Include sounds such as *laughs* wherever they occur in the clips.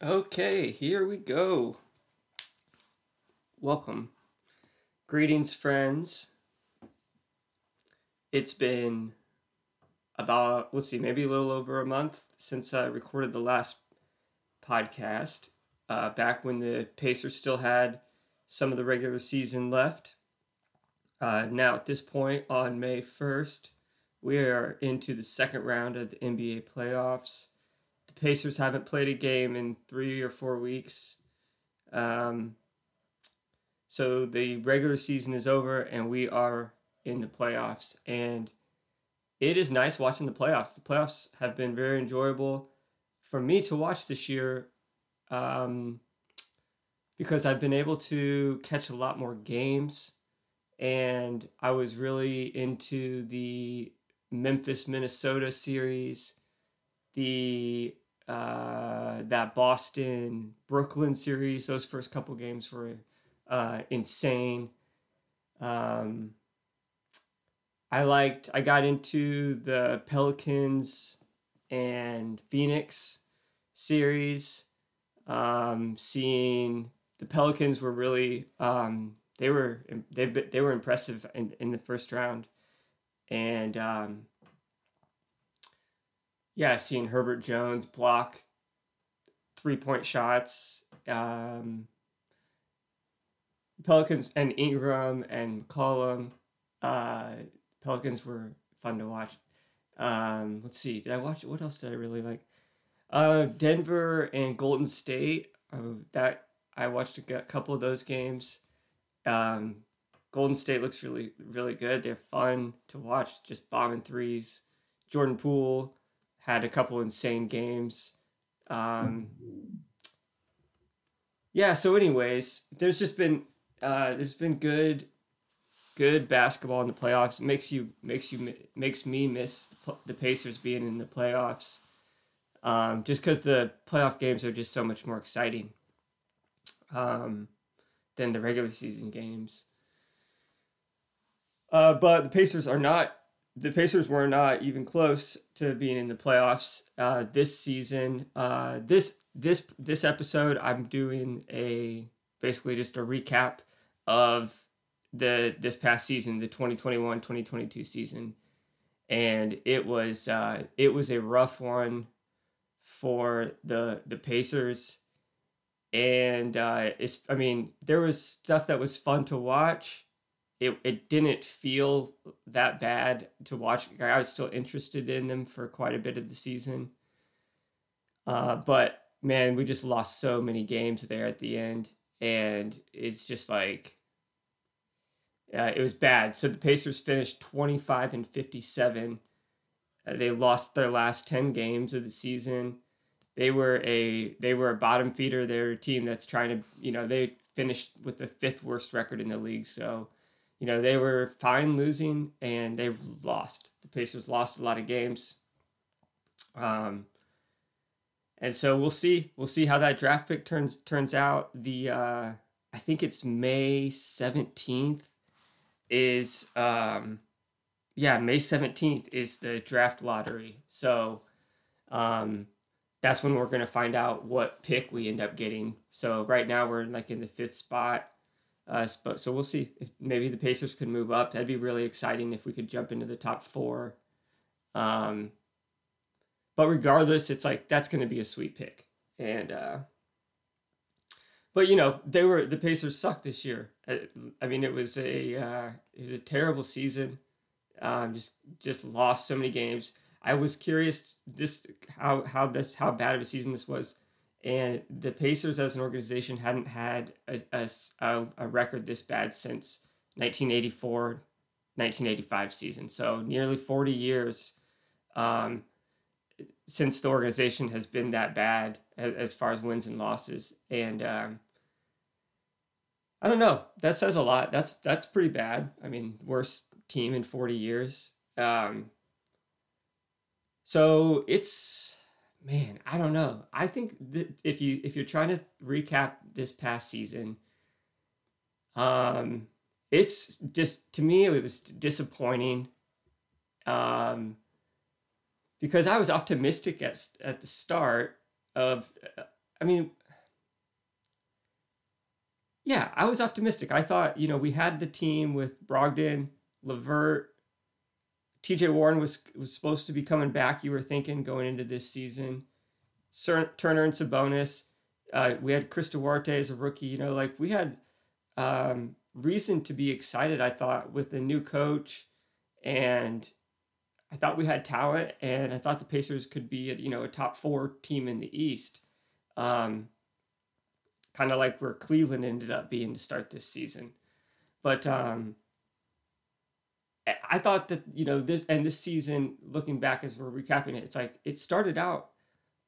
Okay, here we go. Welcome. Greetings, friends. It's been about, let's see, maybe a little over a month since I recorded the last podcast, uh, back when the Pacers still had some of the regular season left. Uh, now, at this point, on May 1st, we are into the second round of the NBA playoffs. Pacers haven't played a game in three or four weeks. Um, so the regular season is over and we are in the playoffs. And it is nice watching the playoffs. The playoffs have been very enjoyable for me to watch this year um, because I've been able to catch a lot more games. And I was really into the Memphis Minnesota series, the uh, that Boston Brooklyn series. Those first couple games were uh, insane. Um, I liked. I got into the Pelicans and Phoenix series. Um, seeing the Pelicans were really um, they were they they were impressive in, in the first round, and um, yeah, seeing Herbert Jones block three point shots. Um, Pelicans and Ingram and McCollum. Uh, Pelicans were fun to watch. Um, let's see, did I watch what else did I really like? Uh, Denver and Golden State. Uh, that I watched a couple of those games. Um, Golden State looks really really good. They're fun to watch. Just bombing threes. Jordan Poole had a couple insane games. Um, yeah. So, anyways, there's just been uh, there's been good good basketball in the playoffs. It makes you makes you makes me miss the Pacers being in the playoffs. Um, just because the playoff games are just so much more exciting um, than the regular season games. Uh, but the Pacers are not. The Pacers were not even close to being in the playoffs uh, this season. Uh, this this this episode, I'm doing a basically just a recap of the this past season, the 2021-2022 season. And it was uh, it was a rough one for the the Pacers. And uh, it's I mean, there was stuff that was fun to watch. It, it didn't feel that bad to watch. I was still interested in them for quite a bit of the season. Uh, but man, we just lost so many games there at the end. And it's just like uh, it was bad. So the Pacers finished 25 and 57. Uh, they lost their last 10 games of the season. They were a they were a bottom feeder. They're a team that's trying to you know they finished with the fifth worst record in the league. So you know they were fine losing and they lost. The Pacers lost a lot of games. Um, and so we'll see we'll see how that draft pick turns turns out. The uh, I think it's May seventeenth is um yeah, May 17th is the draft lottery. So um that's when we're to find out what pick we end up getting. So right now we're like in the fifth spot. Uh, so we'll see if maybe the Pacers could move up. That'd be really exciting if we could jump into the top four. Um, but regardless, it's like that's going to be a sweet pick. And uh, but you know they were the Pacers sucked this year. Uh, I mean, it was a uh, it was a terrible season. Um, just just lost so many games. I was curious this how how this how bad of a season this was, and the Pacers as an organization hadn't had a, a, a record this bad since 1984, 1985 season. So nearly 40 years um, since the organization has been that bad as, far as wins and losses, and um, I don't know. That says a lot. That's that's pretty bad. I mean, worst team in 40 years. Um, so it's man, I don't know. I think that if you if you're trying to recap this past season, um, it's just to me it was disappointing. Um, because I was optimistic at at the start of I mean, yeah, I was optimistic. I thought, you know, we had the team with Brogdon, LeVert, TJ Warren was was supposed to be coming back. You were thinking going into this season, Turner and Sabonis. Uh, we had Chris Duarte as a rookie. You know, like we had um, reason to be excited. I thought with the new coach, and I thought we had talent, and I thought the Pacers could be, you know, a top four team in the East. Um, kind of like where Cleveland ended up being to start this season. But um, I thought that you know this and this season, looking back as we're recapping it, it's like it started out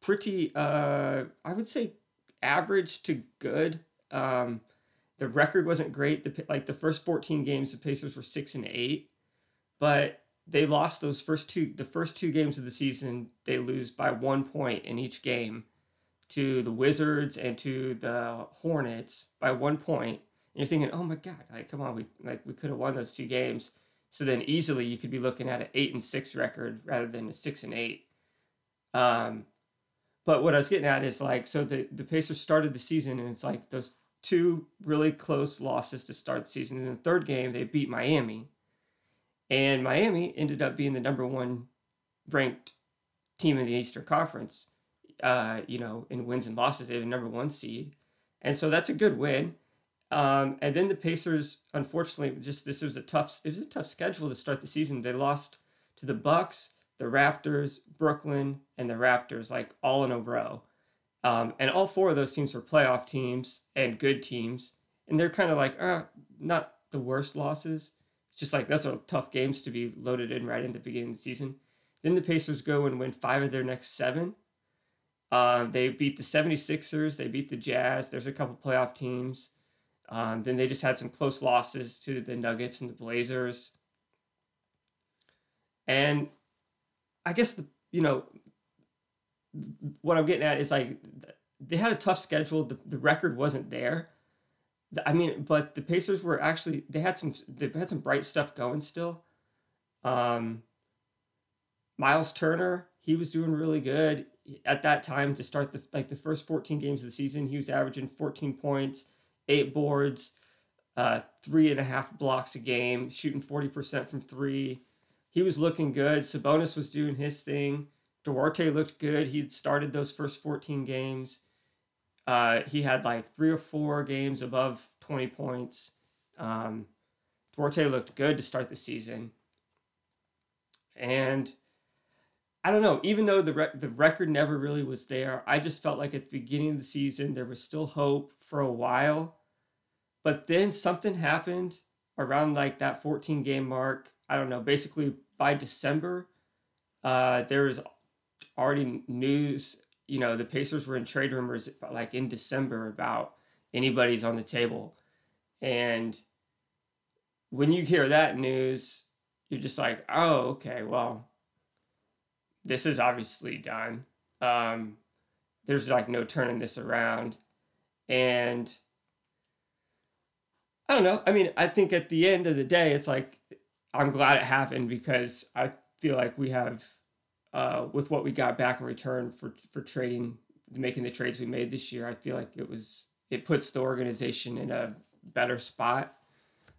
pretty, uh, I would say, average to good. Um, the record wasn't great. The like the first fourteen games, the Pacers were six and eight, but they lost those first two. The first two games of the season, they lose by one point in each game to the Wizards and to the Hornets by one point. And you're thinking, oh my god, like come on, we like we could have won those two games. So then easily you could be looking at an eight and six record rather than a six and eight. Um, but what I was getting at is like, so the, the Pacers started the season and it's like those two really close losses to start the season. In the third game, they beat Miami. And Miami ended up being the number one ranked team in the Eastern Conference. Uh, you know, in wins and losses, they're the number one seed. And so that's a good win. Um, and then the Pacers, unfortunately, just this was a tough. It was a tough schedule to start the season. They lost to the Bucks, the Raptors, Brooklyn, and the Raptors, like all in a row. Um, and all four of those teams were playoff teams and good teams, and they're kind of like, uh, not the worst losses. It's just like those are tough games to be loaded in right in the beginning of the season. Then the Pacers go and win five of their next seven. Um, they beat the 76ers, they beat the Jazz. There's a couple playoff teams. Um, then they just had some close losses to the Nuggets and the Blazers. And I guess the you know what I'm getting at is like they had a tough schedule. The, the record wasn't there. I mean, but the Pacers were actually they had some they had some bright stuff going still. Um, Miles Turner, he was doing really good at that time to start the like the first 14 games of the season. He was averaging 14 points, eight boards, uh, three and a half blocks a game, shooting 40% from three. He was looking good. Sabonis was doing his thing. Duarte looked good. He'd started those first 14 games. Uh, he had like three or four games above 20 points. Um, Duarte looked good to start the season. And I don't know, even though the, re- the record never really was there, I just felt like at the beginning of the season, there was still hope for a while. But then something happened around like that 14 game mark. I don't know, basically by December, uh, there was already news, you know, the Pacers were in trade rumors like in December about anybody's on the table. And when you hear that news, you're just like, oh, okay, well, this is obviously done. Um, there's like no turning this around. And I don't know. I mean, I think at the end of the day, it's like I'm glad it happened because I feel like we have, uh, with what we got back in return for for trading, making the trades we made this year, I feel like it was it puts the organization in a better spot.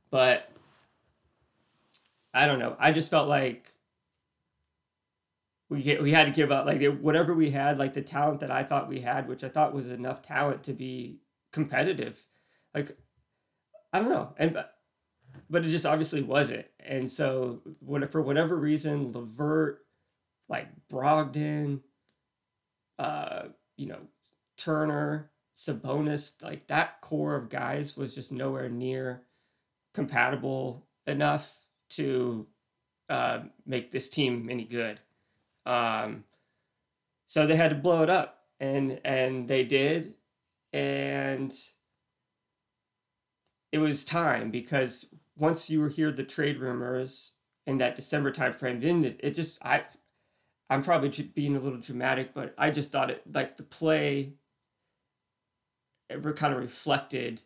But I don't know. I just felt like we get, we had to give up like whatever we had, like the talent that I thought we had, which I thought was enough talent to be competitive. Like I don't know, and but it just obviously wasn't. And so what for whatever reason, LeVert, like Brogdon, uh, you know, Turner, Sabonis, like that core of guys was just nowhere near compatible enough to uh, make this team any good. Um, so they had to blow it up, and and they did, and it was time because once you hear the trade rumors in that December timeframe, then it, it just I, I'm probably being a little dramatic, but I just thought it like the play. Ever kind of reflected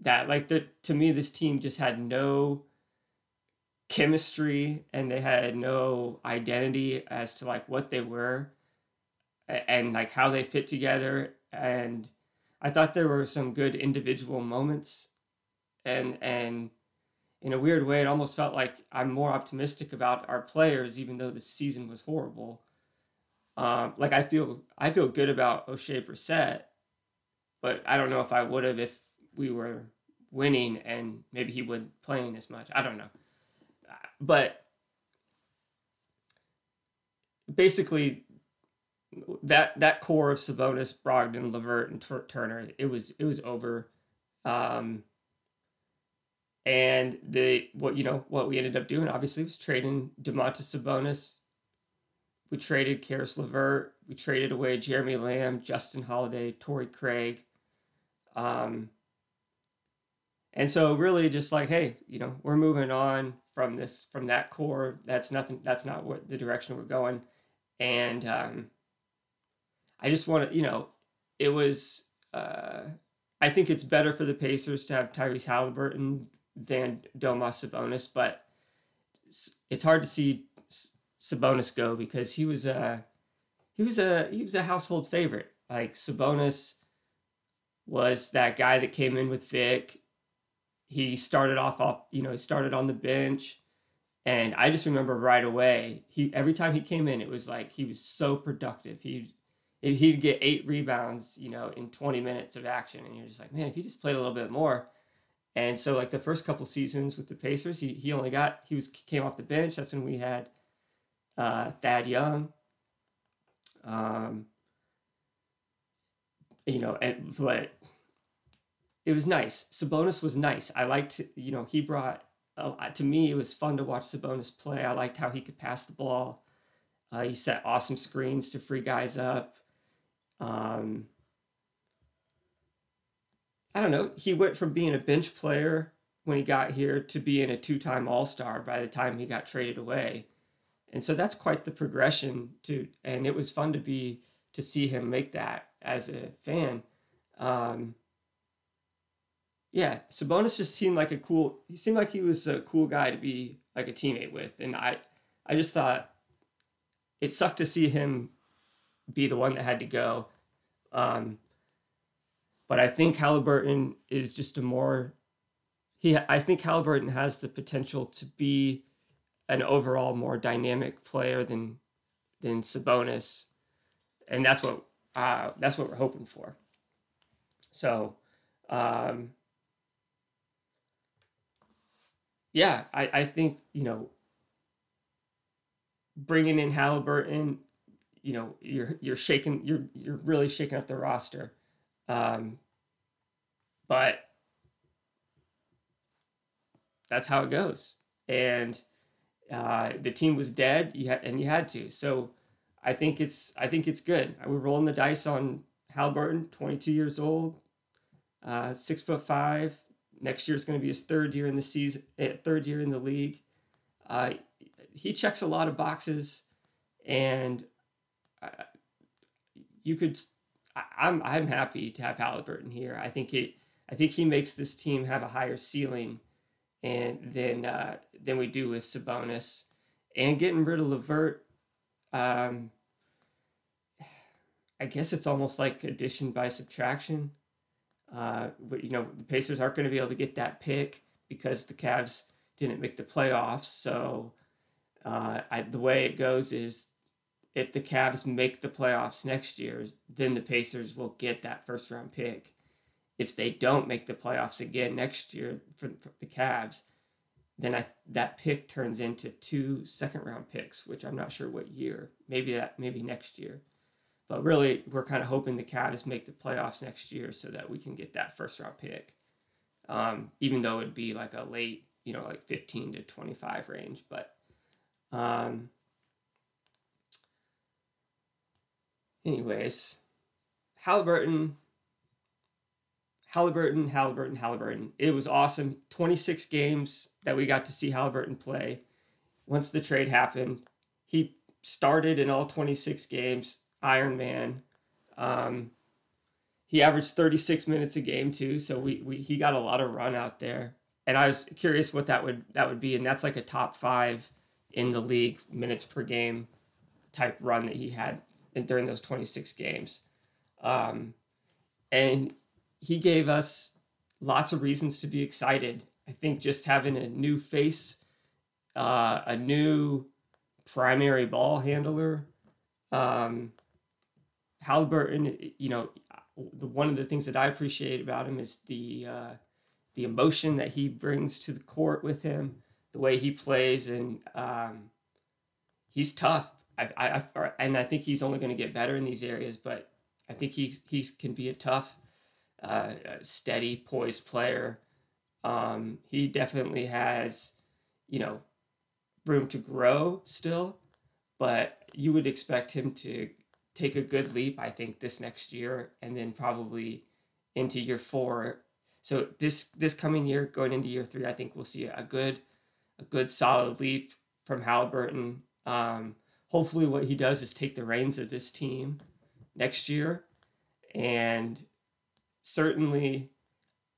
that like the to me this team just had no chemistry and they had no identity as to like what they were and like how they fit together and I thought there were some good individual moments, and and in a weird way, it almost felt like I'm more optimistic about our players, even though the season was horrible. Um, like I feel I feel good about Oshae Brissett, but I don't know if I would have if we were winning and maybe he wouldn't playing as much. I don't know, but basically that that core of Sabonis, Brogdon, LeVert, and Turner, it was it was over. Um, and the what you know what we ended up doing obviously was trading Domantas Sabonis. We traded Caris LeVert. We traded away Jeremy Lamb, Justin Holiday, Torrey Craig. Um, and so really just like, hey, you know, we're moving on from this from that core. That's nothing that's not what the direction we're going. And um, I just want to, you know, it was uh, I think it's better for the Pacers to have Tyrese Halliburton than Domas Sabonis, but it's hard to see Sabonis go because he was a he was a he was a household favorite. Like Sabonis was that guy that came in with Vic. He started off off you know he started on the bench, and I just remember right away he every time he came in it was like he was so productive. He he'd get eight rebounds you know in 20 minutes of action and you're just like man if he just played a little bit more and so like the first couple seasons with the Pacers, he, he only got he was came off the bench. That's when we had uh, Thad Young. Um, you know, and but it was nice. Sabonis was nice. I liked you know he brought uh, to me it was fun to watch Sabonis play. I liked how he could pass the ball. Uh, he set awesome screens to free guys up. Um, I don't know, he went from being a bench player when he got here to being a two time All Star by the time he got traded away. And so that's quite the progression to, and it was fun to be, to see him make that as a fan. Um, yeah, Sabonis just seemed like a cool, he seemed like he was a cool guy to be like a teammate with. And I, I just thought it sucked to see him be the one that had to go. Um, but I think Halliburton is just a more he I think Halliburton has the potential to be an overall more dynamic player than than Sabonis, and that's what uh, that's what we're hoping for. So, um, yeah, I, I think you know bringing in Halliburton, you know, you're you're shaking you're you're really shaking up the roster. Um, but that's how it goes. And uh, the team was dead, you and you had to. So I think it's I think it's good. We're rolling the dice on Halliburton, 22 years old, uh, six foot five. Next year is going to be his third year in the season, eh, third year in the league. Uh, he checks a lot of boxes, and uh, you could I, am I'm happy to have Halliburton here. I think it I think he makes this team have a higher ceiling and than uh, than we do with Sabonis. And getting rid of LeVert, um, I guess it's almost like addition by subtraction. Uh, but you know the Pacers aren't going to be able to get that pick because the Cavs didn't make the playoffs. So uh, I, the way it goes is if the Cavs make the playoffs next year, then the Pacers will get that first round pick. If they don't make the playoffs again next year for, for the Cavs, then I, that pick turns into two second round picks, which I'm not sure what year. Maybe that maybe next year. But really, we're kind of hoping the Cavs make the playoffs next year so that we can get that first round pick. Um, even though it'd be like a late, you know, like 15 to 25 range. But um, anyways, Halliburton, Halliburton, Halliburton, Halliburton. It was awesome. 26 games that we got to see Halliburton play. Once the trade happened, he started in all 26 games. Iron Man. Um, he averaged 36 minutes a game too, so we, we he got a lot of run out there. And I was curious what that would that would be, and that's like a top five in the league minutes per game type run that he had during those 26 games. Um, and he gave us lots of reasons to be excited. I think just having a new face, uh, a new primary ball handler, um, Halliburton, you know, the one of the things that I appreciate about him is the uh, the emotion that he brings to the court with him, the way he plays, and um, he's tough. I, I, and I think he's only going to get better in these areas. But I think he he can be a tough, uh, steady, poised player. Um, he definitely has, you know, room to grow still, but you would expect him to take a good leap, I think, this next year, and then probably into year four. So this this coming year, going into year three, I think we'll see a good a good solid leap from Halliburton. Um, hopefully, what he does is take the reins of this team next year, and certainly,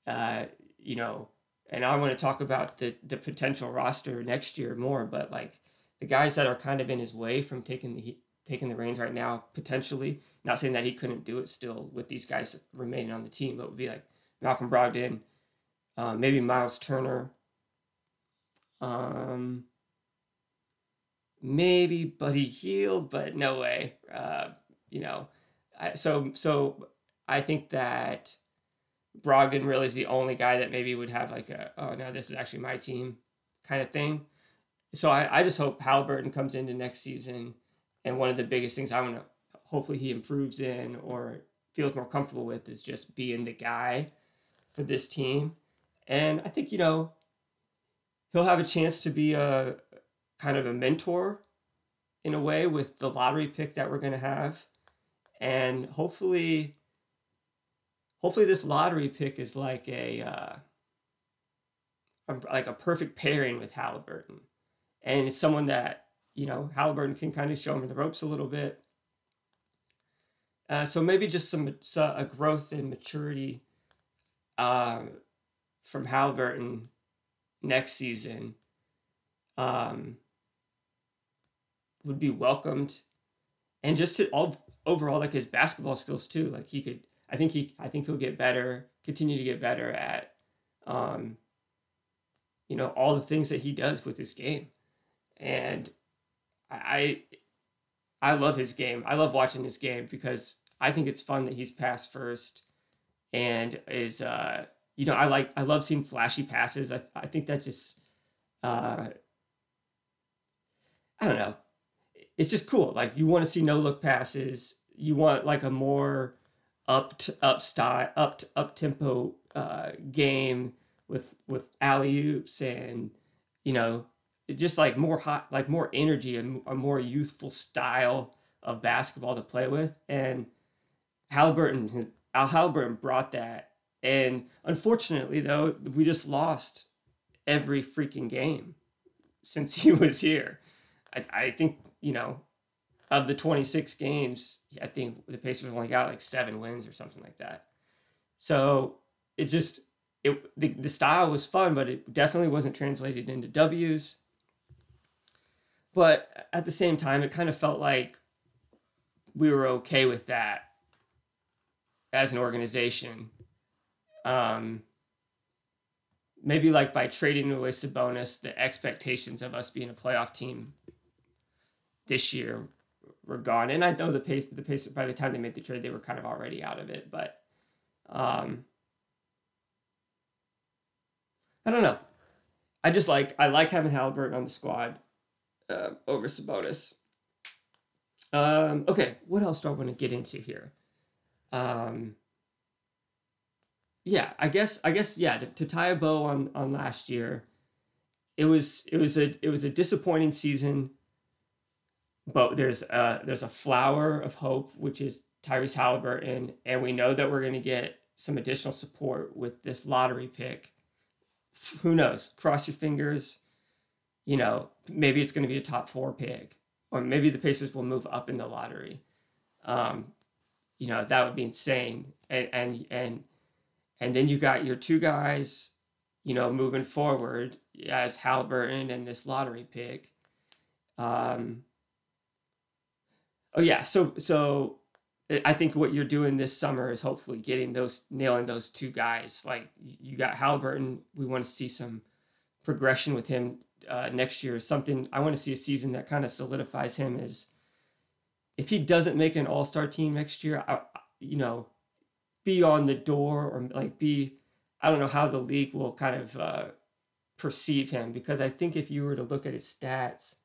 uh, you know, and I want to talk about the the potential roster next year more, but like the guys that are kind of in his way from taking the taking the reins right now, potentially. Not saying that he couldn't do it still with these guys remaining on the team, but would be like Malcolm Brogdon, uh, maybe Miles Turner, um, maybe Buddy Hield, but no way. Uh, you know, I, so so I think that Brogdon really is the only guy that maybe would have like a oh no this is actually my team kind of thing. So I, I just hope Halliburton comes into next season and one of the biggest things I want to hopefully he improves in or feels more comfortable with is just being the guy for this team. And I think, you know, he'll have a chance to be a kind of a mentor in a way with the lottery pick that we're going to have. And hopefully, hopefully this lottery pick is like a, uh, a like a perfect pairing with Halliburton. And it's someone that you know, Halliburton can kind of show him the ropes a little bit. Uh, so maybe just some uh, a growth and maturity uh, from Halliburton next season um, would be welcomed, and just to all overall like his basketball skills too. Like he could, I think he, I think he'll get better, continue to get better at, um, you know, all the things that he does with his game, and I I love his game. I love watching his game because I think it's fun that he's passed first and is uh you know I like I love seeing flashy passes. I I think that just uh I don't know. It's just cool. Like you want to see no look passes. You want like a more up up style up up tempo uh, game with with alley oops and you know just like more hot, like more energy and a more youthful style of basketball to play with. And Halliburton, Al Halliburton brought that. And unfortunately, though, we just lost every freaking game since *laughs* he was here. I, I think, you know, of the 26 games, I think the Pacers only got like seven wins or something like that. So it just, it the, the style was fun, but it definitely wasn't translated into W's. But at the same time, it kind of felt like we were okay with that as an organization. Um, maybe like by trading away Sabonis, the expectations of us being a playoff team this year were gone. And I know the pace, the pace. By the time they made the trade, they were kind of already out of it. But um, I don't know. I just like I like having Halliburton on the squad uh, over Sabonis. Um, okay, what else do I want to get into here? Um, yeah, I guess I guess yeah. To, to tie a bow on on last year, it was it was a it was a disappointing season. But there's a there's a flower of hope, which is Tyrese Halliburton, and we know that we're going to get some additional support with this lottery pick. Who knows? Cross your fingers you know, maybe it's going to be a top four pick, or maybe the Pacers will move up in the lottery. Um, you know, that would be insane. And and and and then you got your two guys, you know, moving forward as Halliburton and this lottery pick. Um, oh yeah, so so I think what you're doing this summer is hopefully getting those nailing those two guys. Like you got Halliburton, we want to see some progression with him uh, next year. Something I want to see a season that kind of solidifies him as if he doesn't make an All Star team next year, I, you know, be on the door or like be I don't know how the league will kind of uh, perceive him because I think if you were to look at his stats,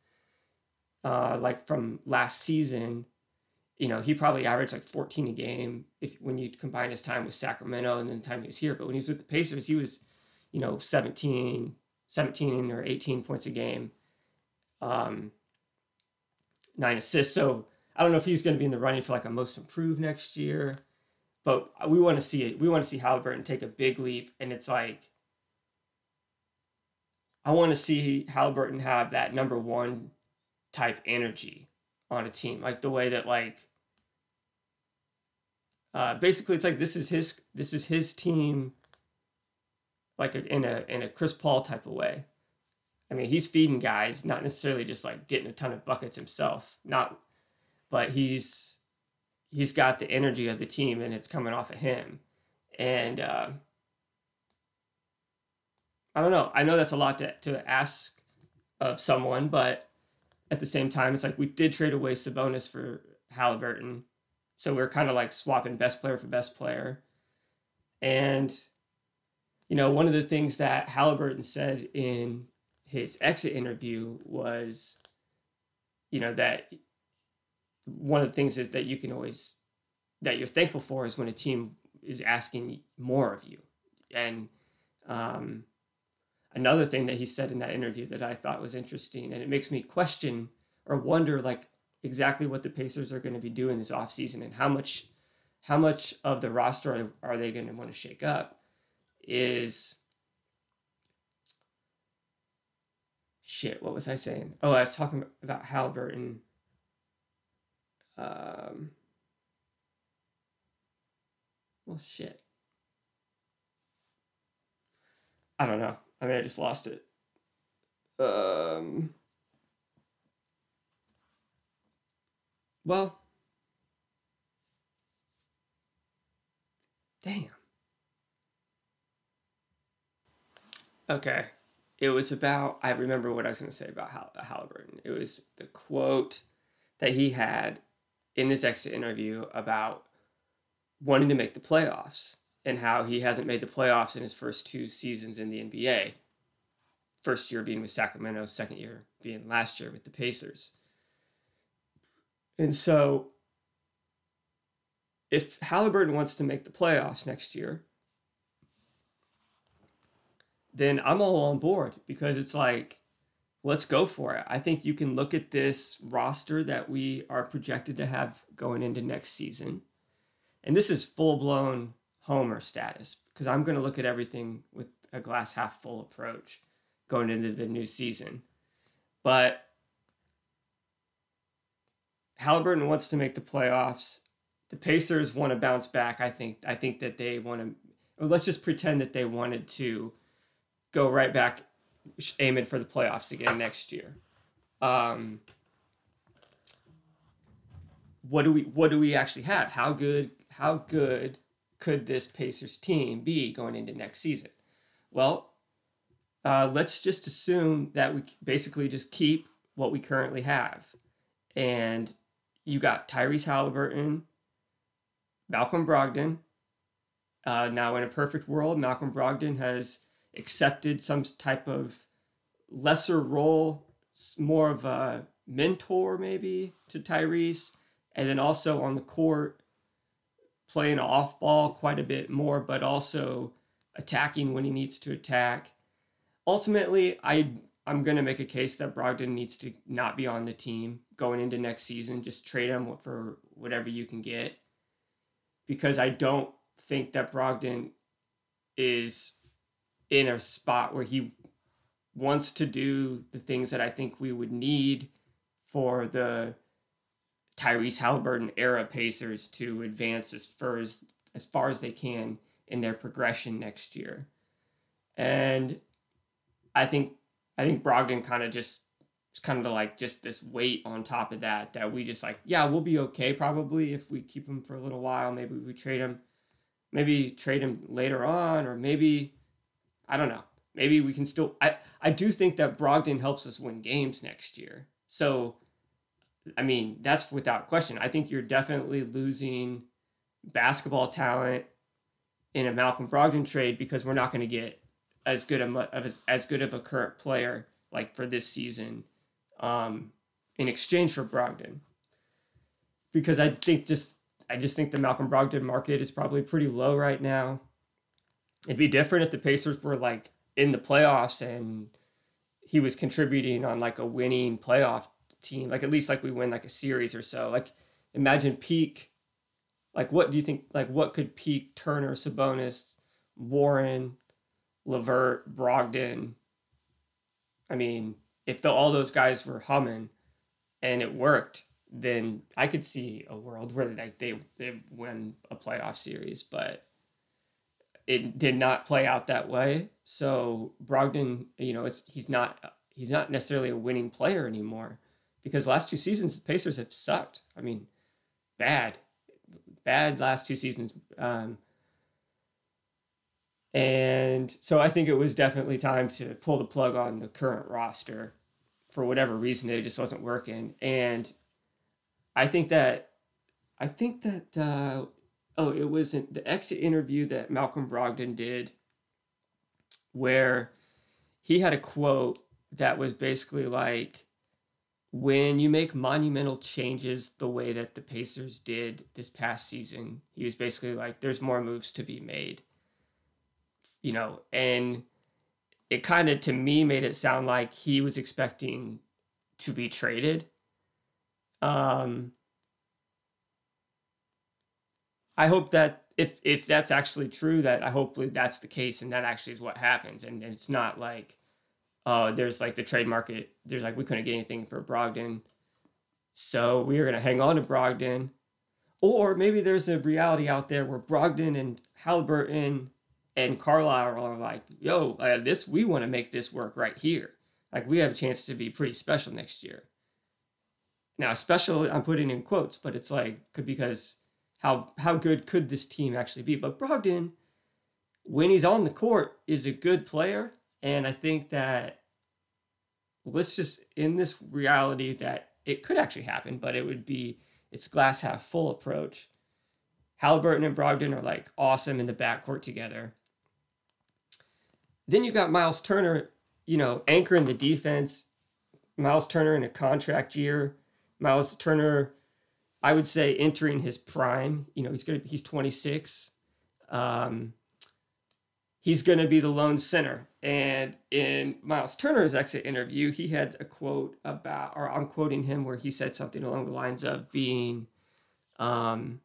uh, like from last season, you know, he probably averaged like 14 a game if when you combine his time with Sacramento and then the time he was here. But when he was with the Pacers, he was, you know, 17, 17 or 18 points a game, um, nine assists. So I don't know if he's going to be in the running for like a most improved next year. But we want to see it. We want to see Halliburton take a big leap, and it's like I want to see Halliburton have that number one type energy on a team, like the way that like uh, basically it's like this is his this is his team, like a, in a in a Chris Paul type of way. I mean, he's feeding guys, not necessarily just like getting a ton of buckets himself, not, but he's he's got the energy of the team and it's coming off of him. And uh, I don't know. I know that's a lot to, to ask of someone, but at the same time, it's like we did trade away Sabonis for Halliburton. So we're kind of like swapping best player for best player. And, you know, one of the things that Halliburton said in his exit interview was, you know, that one of the things is that you can always that you're thankful for is when a team is asking more of you and um, another thing that he said in that interview that i thought was interesting and it makes me question or wonder like exactly what the pacers are going to be doing this offseason and how much how much of the roster are, they going to want to shake up is shit what was i saying oh i was talking about halliburton um, well, shit. I don't know. I mean, I just lost it. Um, well, damn. Okay. It was about, I remember what I was going to say about Hall- Halliburton. It was the quote that he had in this exit interview about wanting to make the playoffs and how he hasn't made the playoffs in his first two seasons in the NBA. First year being with Sacramento, second year being last year with the Pacers. And so, if Halliburton wants to make the playoffs next year, then I'm all on board because it's like let's go for it. I think you can look at this roster that we are projected to have going into next season. And this is full blown homer status because I'm going to look at everything with a glass half full approach going into the new season. But Halliburton wants to make the playoffs. The Pacers want to bounce back. I think I think that they want to or let's just pretend that they wanted to go right back aiming for the playoffs again next year. Um, what do we what do we actually have? How good how good could this Pacers team be going into next season? Well, uh, let's just assume that we basically just keep what we currently have, and you got Tyrese Halliburton, Malcolm Brogdon. Uh, now, in a perfect world, Malcolm Brogdon has accepted some type of lesser role, more of a mentor maybe to Tyrese, and then also on the court, playing off ball quite a bit more, but also attacking when he needs to attack. Ultimately, I I'm gonna make a case that Brogdon needs to not be on the team going into next season. Just trade him for whatever you can get, because I don't think that Brogdon is in a spot where he wants to do the things that I think we would need for the Tyrese Halliburton era Pacers to advance as far as as far as they can in their progression next year. And I think I think Brogdon kind of just it's kind of like just this weight on top of that that we just like yeah we'll be okay probably if we keep him for a little while. Maybe we trade him maybe trade him later on or maybe i don't know. Maybe we can still i i do think that brogdon helps us win games next year. So i mean that's without question i think you're definitely losing basketball talent in a malcolm brogdon trade because we're not going to get as good of, as, as good of a current player like for this season um, in exchange for Brogdon. Because I think just I just think the Malcolm Brogdon market is probably pretty low right now. It'd be different if the Pacers were like in the playoffs and he was contributing on like a winning playoff team, like at least like we win like a series or so. Like imagine peak like what do you think like what could peak Turner, Sabonis, Warren, LeVert, Brogdon? I mean, if the, all those guys were humming and it worked, then I could see a world where like they they win a playoff series, but it did not play out that way. So Brogdon, you know, it's he's not he's not necessarily a winning player anymore because last two seasons the Pacers have sucked. I mean, bad, bad last two seasons. Um, and so I think it was definitely time to pull the plug on the current roster for whatever reason it just wasn't working and i think that i think that uh, oh it was in the exit interview that malcolm brogdon did where he had a quote that was basically like when you make monumental changes the way that the pacers did this past season he was basically like there's more moves to be made you know and it kind of to me made it sound like he was expecting to be traded. Um, I hope that if if that's actually true, that I hopefully that's the case, and that actually is what happens, and, and it's not like, uh, there's like the trade market. There's like we couldn't get anything for Brogdon, so we are gonna hang on to Brogdon, or maybe there's a reality out there where Brogdon and Halliburton and Carlisle are like, yo, uh, this we want to make this work right here. Like we have a chance to be pretty special next year. Now, special I'm putting in quotes, but it's like because how how good could this team actually be? But Brogdon, when he's on the court, is a good player, and I think that let's just in this reality that it could actually happen, but it would be it's glass half full approach. Halliburton and Brogdon are like awesome in the backcourt together. Then you got Miles Turner, you know, anchoring the defense. Miles Turner in a contract year. Miles Turner, I would say, entering his prime. You know, he's gonna be he's 26. Um, he's gonna be the lone center. And in Miles Turner's exit interview, he had a quote about, or I'm quoting him, where he said something along the lines of being, um,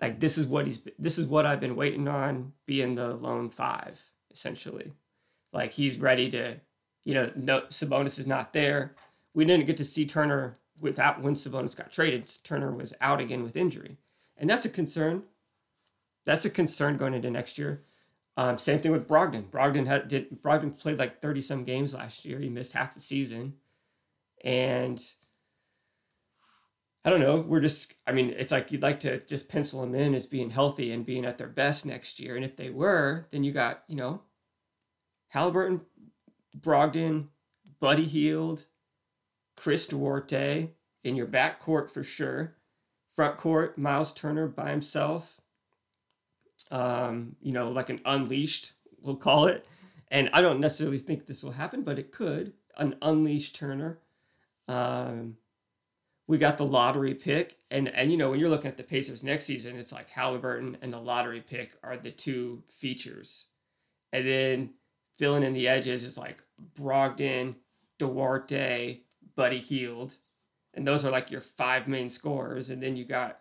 like this is what he's this is what I've been waiting on, being the lone five essentially. Like he's ready to, you know, no Sabonis is not there. We didn't get to see Turner without when Sabonis got traded. Turner was out again with injury, and that's a concern. That's a concern going into next year. Um, same thing with Brogdon. Brogdon had did Brogdon played like thirty some games last year. He missed half the season, and I don't know. We're just, I mean, it's like you'd like to just pencil them in as being healthy and being at their best next year. And if they were, then you got, you know, Halliburton, Brogdon, Buddy Hield, Chris Duarte in your back court for sure. Front court, Miles Turner by himself. Um, you know, like an unleashed, we'll call it. And I don't necessarily think this will happen, but it could. An unleashed Turner. Um, we got the lottery pick, and and you know when you're looking at the Pacers next season, it's like Halliburton and the lottery pick are the two features, and then filling in the edges is like Brogdon, Duarte, Buddy Hield, and those are like your five main scorers, and then you got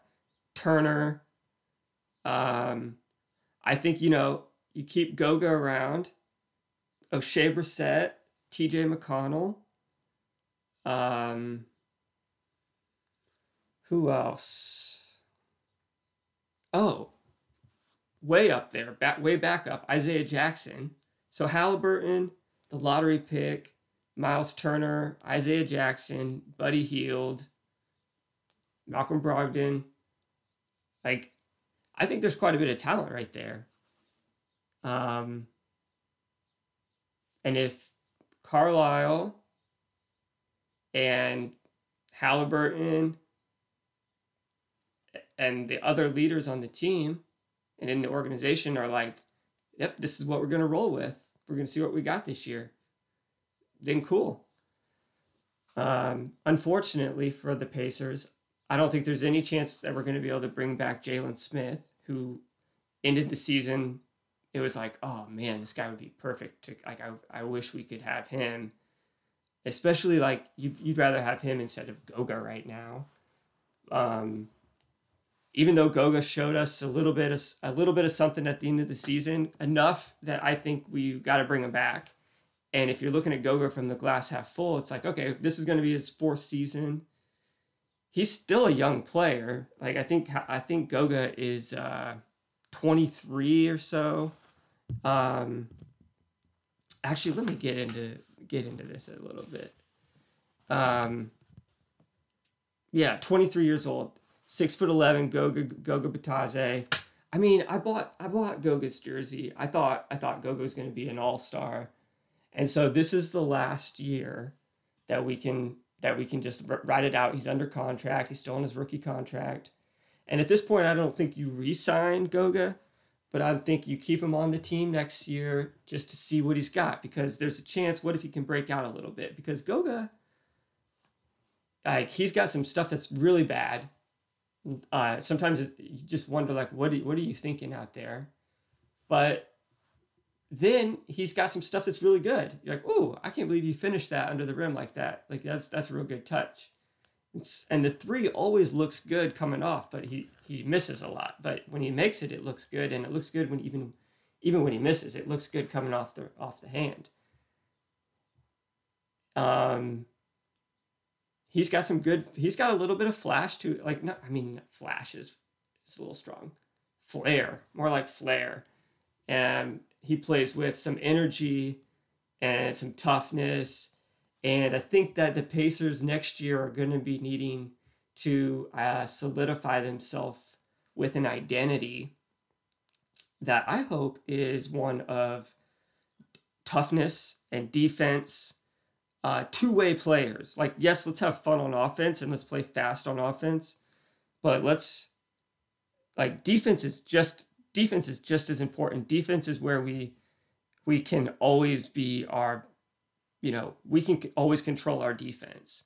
Turner. Um, I think you know you keep Goga around, Oshae Brissett, T.J. McConnell. Um, who else? Oh, way up there, back way back up, Isaiah Jackson. So Halliburton, the lottery pick, Miles Turner, Isaiah Jackson, Buddy Hield, Malcolm Brogdon. Like, I think there's quite a bit of talent right there. Um, and if Carlisle and Halliburton and the other leaders on the team and in the organization are like, yep, this is what we're going to roll with. We're going to see what we got this year. Then cool. Um, unfortunately for the Pacers, I don't think there's any chance that we're going to be able to bring back Jalen Smith, who ended the season. It was like, oh man, this guy would be perfect. To, like, I, I wish we could have him. Especially like you, you'd rather have him instead of Goga right now. Um, even though Goga showed us a little bit of a little bit of something at the end of the season, enough that I think we got to bring him back. And if you're looking at Goga from the glass half full, it's like, okay, this is going to be his fourth season. He's still a young player. Like I think I think Goga is uh, 23 or so. Um, actually, let me get into get into this a little bit. Um, yeah, 23 years old six foot eleven Goga Goga Bitadze. I mean, I bought I bought Goga's jersey. I thought I thought Goga was going to be an all star, and so this is the last year that we can that we can just write it out. He's under contract. He's still on his rookie contract, and at this point, I don't think you re-sign Goga, but I think you keep him on the team next year just to see what he's got because there's a chance. What if he can break out a little bit? Because Goga, like he's got some stuff that's really bad uh, sometimes you just wonder like what are, what are you thinking out there but then he's got some stuff that's really good you're like oh i can't believe you finished that under the rim like that like that's that's a real good touch it's, and the three always looks good coming off but he he misses a lot but when he makes it it looks good and it looks good when even even when he misses it looks good coming off the off the hand um he's got some good. He's got a little bit of flash to like. Not, I mean, flash is is a little strong. Flair, more like flair, and he plays with some energy and some toughness. And I think that the Pacers next year are going to be needing to uh, solidify themselves with an identity that I hope is one of toughness and defense uh, two way players. Like, yes, let's have fun on offense and let's play fast on offense, but let's like defense is just defense is just as important. Defense is where we we can always be our, you know, we can always control our defense,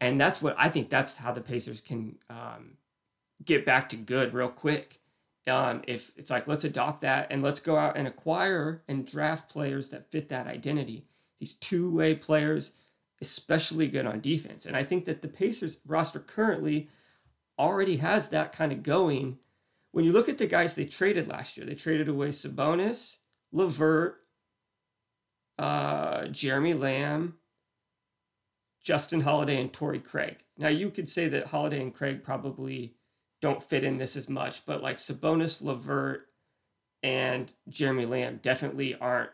and that's what I think. That's how the Pacers can um, get back to good real quick. Um, if it's like let's adopt that and let's go out and acquire and draft players that fit that identity these two way players, especially good on defense. And I think that the Pacers roster currently already has that kind of going. When you look at the guys they traded last year, they traded away Sabonis, LeVert, uh, Jeremy Lamb, Justin Holiday, and Torrey Craig. Now you could say that Holiday and Craig probably don't fit in this as much, but like Sabonis, LeVert, and Jeremy Lamb definitely aren't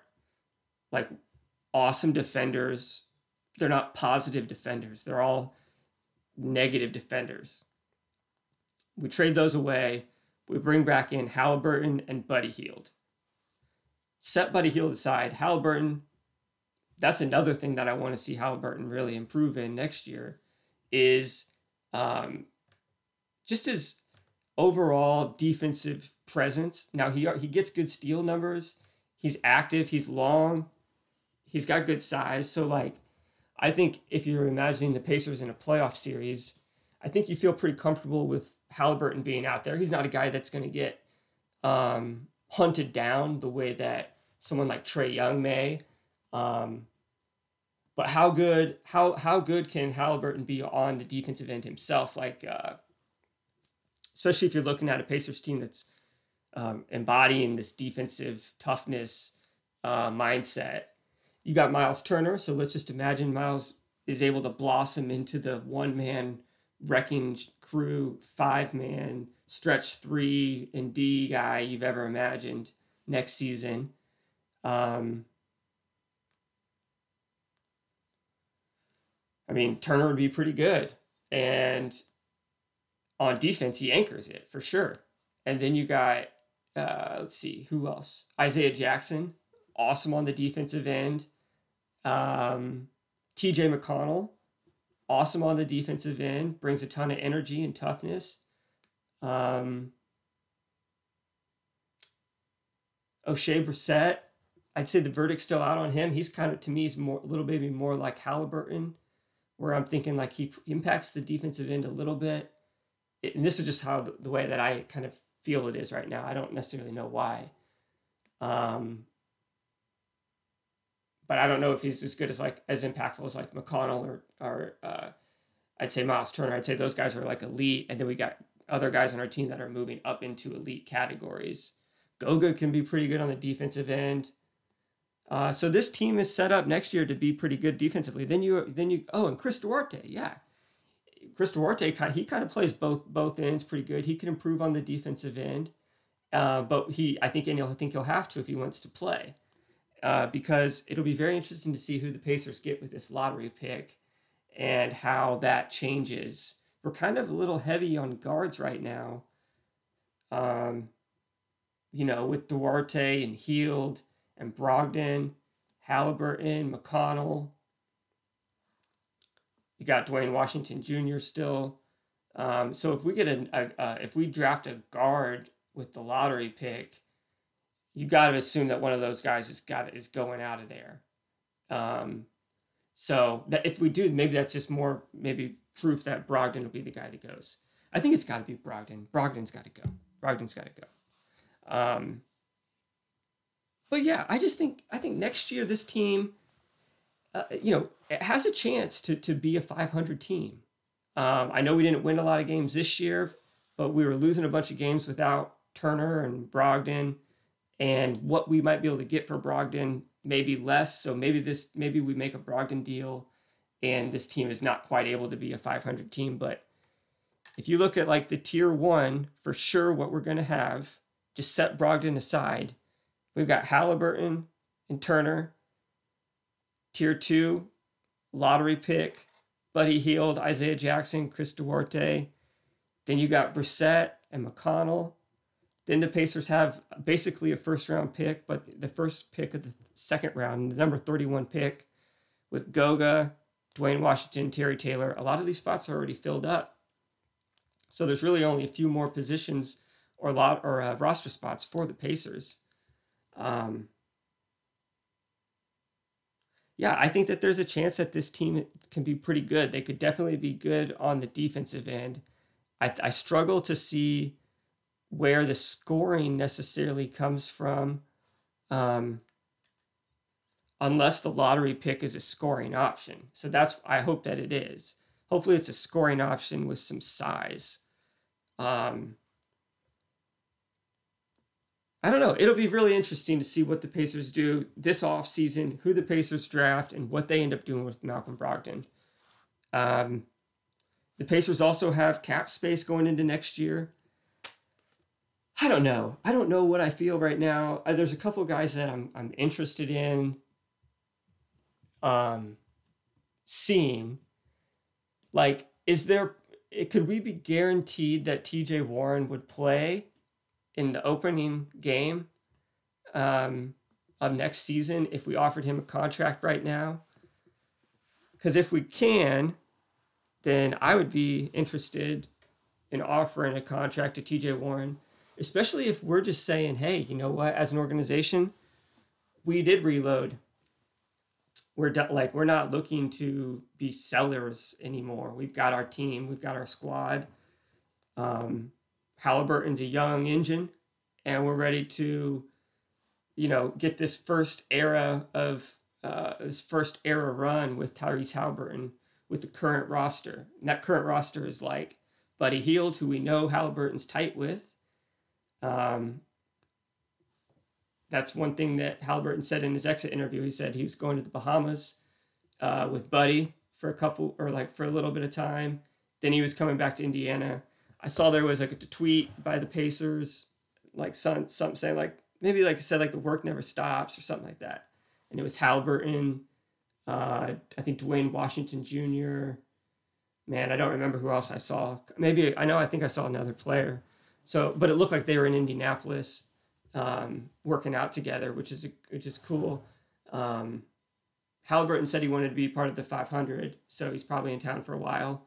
like awesome defenders. They're not positive defenders. They're all negative defenders. We trade those away. We bring back in Haliburton and Buddy Hield. Set Buddy Hield aside. Haliburton, that's another thing that I want to see Haliburton really improve in next year is um, just his overall defensive presence. Now he he gets good steal numbers. He's active. He's long he's got good size. So like, I think if you're imagining the Pacers in a playoff series, I think you feel pretty comfortable with Haliburton being out there. He's not a guy that's going to get um, hunted down the way that someone like Trae Young may. Um, but how good how how good can Haliburton be on the defensive end himself? Like, uh, especially if you're looking at a Pacers team that's um, embodying this defensive toughness uh, mindset you got Miles Turner. So let's just imagine Miles is able to blossom into the one man wrecking crew, five man stretch three and D guy you've ever imagined next season. Um, I mean, Turner would be pretty good. And on defense, he anchors it for sure. And then you got, uh, let's see, who else? Isaiah Jackson, awesome on the defensive end. Um, TJ McConnell, awesome on the defensive end, brings a ton of energy and toughness. Um, Oshae Brissett, I'd say the verdict's still out on him. He's kind of to me he's more a little maybe more like Haliburton, where I'm thinking like he impacts the defensive end a little bit. It, and this is just how the, the, way that I kind of feel it is right now. I don't necessarily know why. Um, but I don't know if he's as good as like as impactful as like McConnell or or uh, I'd say Miles Turner. I'd say those guys are like elite, and then we got other guys on our team that are moving up into elite categories. Goga can be pretty good on the defensive end. Uh, so this team is set up next year to be pretty good defensively. Then you then you oh and Chris Duarte, yeah, Chris Duarte kind he kind of plays both both ends pretty good. He can improve on the defensive end, uh, but he I think and he'll I think he'll have to if he wants to play, uh, because it'll be very interesting to see who the Pacers get with this lottery pick, and how that changes. We're kind of a little heavy on guards right now. Um, you know, with Duarte and Hield and Brogdon, Haliburton, McConnell. You got Duane Washington Jr. still. Um, so if we get a, a, a, if we draft a guard with the lottery pick, you got to assume that one of those guys is got is going out of there. Um, so that if we do, maybe that's just more maybe proof that Brogdon will be the guy that goes. I think it's got to be Brogdon. Brogdon's got to go. Brogdon's got to go. Um, but yeah, I just think I think next year this team, uh, you know, has a chance to to be a 500 team. Um, I know we didn't win a lot of games this year, but we were losing a bunch of games without Turner and Brogdon, and what we might be able to get for Brogdon maybe less. So maybe this maybe we make a Brogdon deal, and this team is not quite able to be a 500 team. But if you look at like the tier one, for sure, what we're going to have, just set Brogdon aside We've got Haliburton and Turner. Tier two, lottery pick, Buddy Hield, Isaiah Jackson, Chris Duarte. Then you got Brissett and McConnell. Then the Pacers have basically a first round pick, but the first pick of the second round, the number 31 pick, with Goga, Duane Washington, Terry Taylor. A lot of these spots are already filled up. So there's really only a few more positions or lot or uh, roster spots for the Pacers. Um, yeah, I think that there's a chance that this team can be pretty good. They could definitely be good on the defensive end. I, I struggle to see where the scoring necessarily comes from, um, unless the lottery pick is a scoring option. So that's I hope that it is. Hopefully, it's a scoring option with some size. Um, I don't know. It'll be really interesting to see what the Pacers do this offseason, who the Pacers draft, and what they end up doing with Malcolm Brogdon. Um, the Pacers also have cap space going into next year. I don't know. I don't know what I feel right now. There's a couple guys that I'm I'm interested in um, seeing. Like, is there? Could we be guaranteed that T.J. Warren would play? in the opening game um, of next season if we offered him a contract right now. Because if we can, then I would be interested in offering a contract to TJ Warren, especially if we're just saying, hey, you know what, as an organization, we did reload. We're de- like we're not looking to be sellers anymore. We've got our team, we've got our squad. Um, Haliburton's a young engine, and we're ready to, you know, get this first era of uh, this first era run with Tyrese Haliburton with the current roster. And that current roster is like Buddy Hield, who we know Haliburton's tight with. Um, that's one thing that Haliburton said in his exit interview. He said he was going to the Bahamas uh, with Buddy for a couple or like for a little bit of time. Then he was coming back to Indiana I saw there was like a tweet by the Pacers, like some something saying like maybe like I said like the work never stops or something like that, and it was Haliburton, Uh, I think Duane Washington Jr. Man, I don't remember who else I saw. Maybe I know. I think I saw another player. So, but it looked like they were in Indianapolis, um, working out together, which is which is cool. Um, Haliburton said he wanted to be part of the 500, so he's probably in town for a while.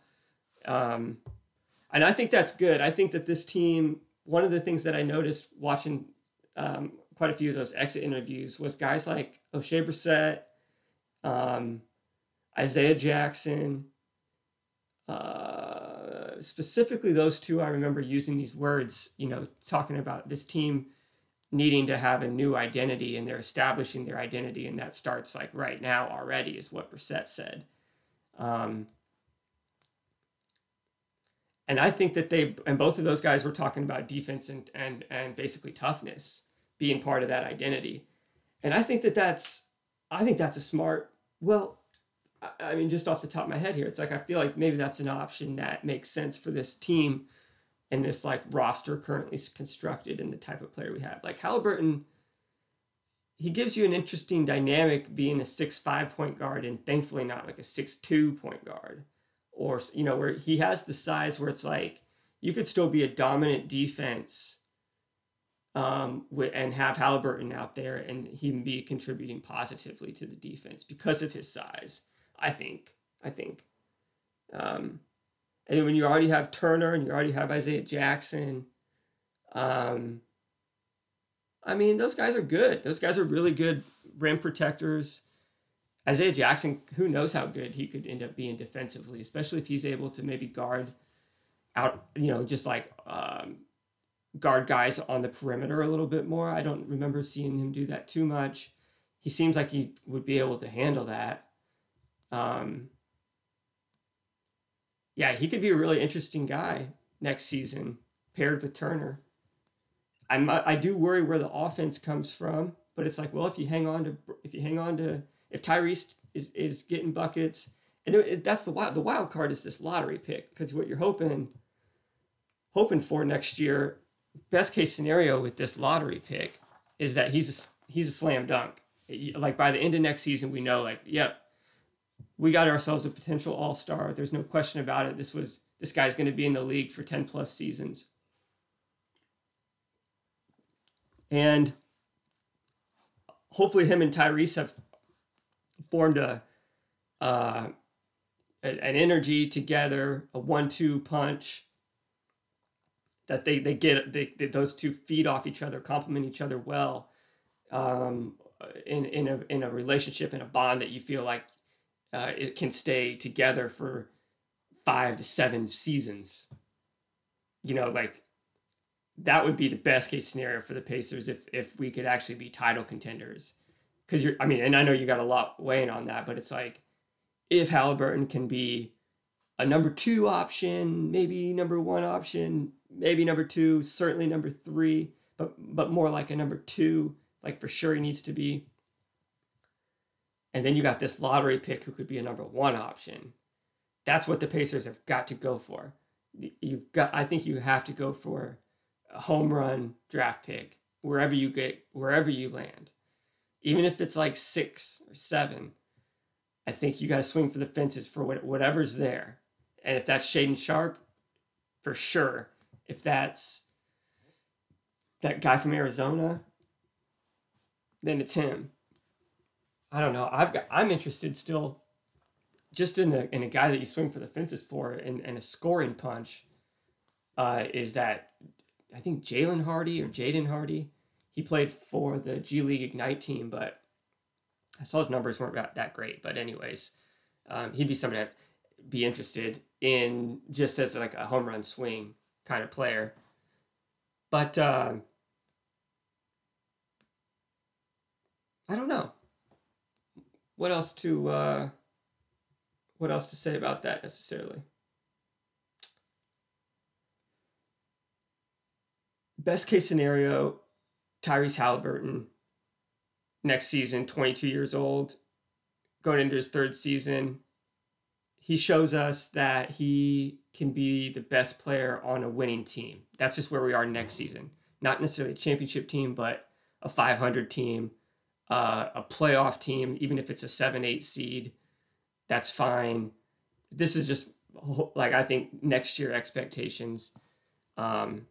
Um, and I think that's good. I think that this team, one of the things that I noticed watching um, quite a few of those exit interviews was guys like Oshae Brissett, um, Isaiah Jackson, uh, specifically those two. I remember using these words, you know, talking about this team needing to have a new identity and they're establishing their identity and that starts like right now already is what Brissett said. Um, and I think that they and both of those guys were talking about defense and and and basically toughness being part of that identity. And I think that that's I think that's a smart well I mean just off the top of my head here it's like I feel like maybe that's an option that makes sense for this team and this like roster currently constructed and the type of player we have. Like Haliburton, he gives you an interesting dynamic being a six five point guard and thankfully not like a six two point guard, or you know where he has the size where it's like you could still be a dominant defense, um, and have Haliburton out there and him be contributing positively to the defense because of his size. I think. I think. Um, and when you already have Turner and you already have Isaiah Jackson, um, I mean, those guys are good. Those guys are really good rim protectors. Isaiah Jackson, who knows how good he could end up being defensively, especially if he's able to maybe guard out, you know, just like um, guard guys on the perimeter a little bit more. I don't remember seeing him do that too much. He seems like he would be able to handle that. Um, yeah, he could be a really interesting guy next season paired with Turner. I'm I do worry where the offense comes from, but it's like, well, if you hang on to if you hang on to if Tyrese is is getting buckets, and that's the wild the wild card is this lottery pick because what you're hoping hoping for next year, best case scenario with this lottery pick is that he's a, he's a slam dunk. Like by the end of next season, we know like, yep, we got ourselves a potential all star. There's no question about it. This was this guy's going to be in the league for 10 plus seasons. And hopefully, him and Tyrese have formed a uh, an energy together, a one-two punch. That they they get they, they, those two feed off each other, complement each other well, um, in in a in a relationship in a bond that you feel like uh, it can stay together for five to seven seasons. You know, like that would be the best case scenario for the Pacers if if we could actually be title contenders. Because you're, I mean, and I know you got a lot weighing on that, but it's like if Haliburton can be a number two option, maybe number one option, maybe number two, certainly number three, but but more like a number two, like for sure he needs to be. And then you got this lottery pick who could be a number one option. That's what the Pacers have got to go for. You've got I think you have to go for a home run draft pick wherever you get wherever you land. Even if it's like six or seven, I think you got to swing for the fences for whatever's there. And if that's Shaedon Sharpe, for sure. If that's that guy from Arizona, then it's him. I don't know. I've got, I'm interested still just in a, in a guy that you swing for the fences for and, and a scoring punch uh, is that I think Jalen Hardy or Jaden Hardy. He played for the G League Ignite team, but I saw his numbers weren't that great. But anyways, um, he'd be somebody I'd be interested in just as like a home run swing kind of player. But uh, I don't know what else to uh, what else to say about that necessarily? Best case scenario, Tyrese Haliburton next season, 22 years old, going into his third season. He shows us that he can be the best player on a winning team. That's just where we are next season. Not necessarily a championship team, but a 500 team uh, a playoff team, even if it's a seven eight seed, that's fine. This is just like I think next year expectations. Um,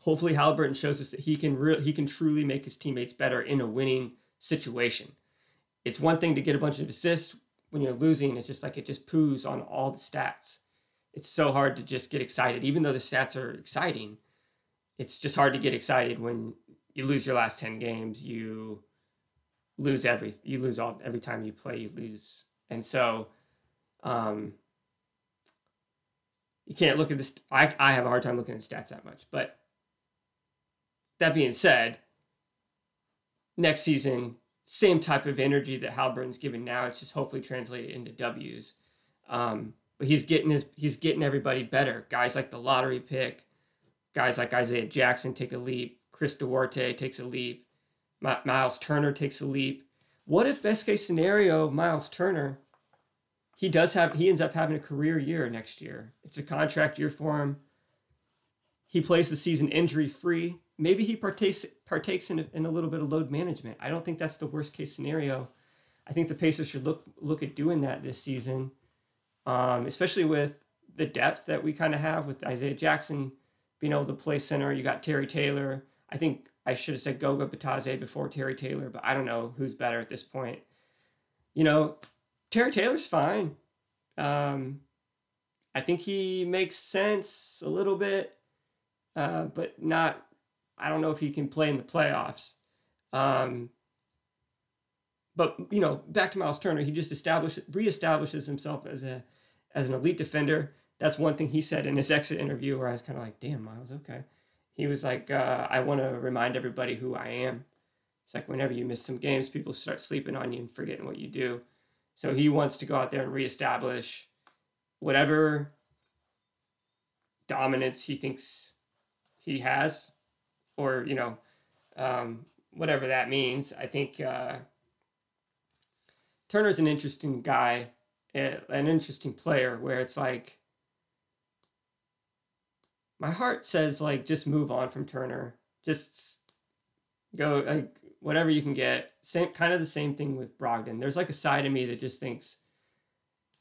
hopefully, Haliburton shows us that he can re- he can truly make his teammates better in a winning situation. It's one thing to get a bunch of assists when you're losing. It's just like it just poos on all the stats. It's so hard to just get excited, even though the stats are exciting. It's just hard to get excited when you lose your last 10 games you lose every you lose all every time you play you lose. And so um you can't look at this i i have a hard time looking at stats that much but that being said next season same type of energy that Haliburton's given now it's just hopefully translated into w's. Um but he's getting his he's getting everybody better. Guys like the lottery pick guys like isaiah jackson take a leap Chris Duarte takes a leap. Miles Turner takes a leap. What if best case scenario, Miles Turner, he does have he ends up having a career year next year. It's a contract year for him. He plays the season injury free. Maybe he partakes partakes in a, in a little bit of load management. I don't think that's the worst case scenario. I think the Pacers should look look at doing that this season, um, especially with the depth that we kind of have with Isaiah Jackson being able to play center. You got Terry Taylor. I think I should have said Goga Bitadze before Terry Taylor, but I don't know who's better at this point. You know, Terry Taylor's fine. Um, I think he makes sense a little bit, uh, but not. I don't know if he can play in the playoffs. Um, but you know, back to Miles Turner, he just established reestablishes himself as a as an elite defender. That's one thing he said in his exit interview, where I was kind of like, "Damn, Miles, okay." He was like, uh, I want to remind everybody who I am. It's like whenever you miss some games, people start sleeping on you and forgetting what you do. So he wants to go out there and reestablish whatever dominance he thinks he has, or, you know, um, whatever that means. I think uh, Turner's an interesting guy, an interesting player where it's like, my heart says like just move on from Turner. Just go like whatever you can get. Same kind of the same thing with Brogdon. There's like a side of me that just thinks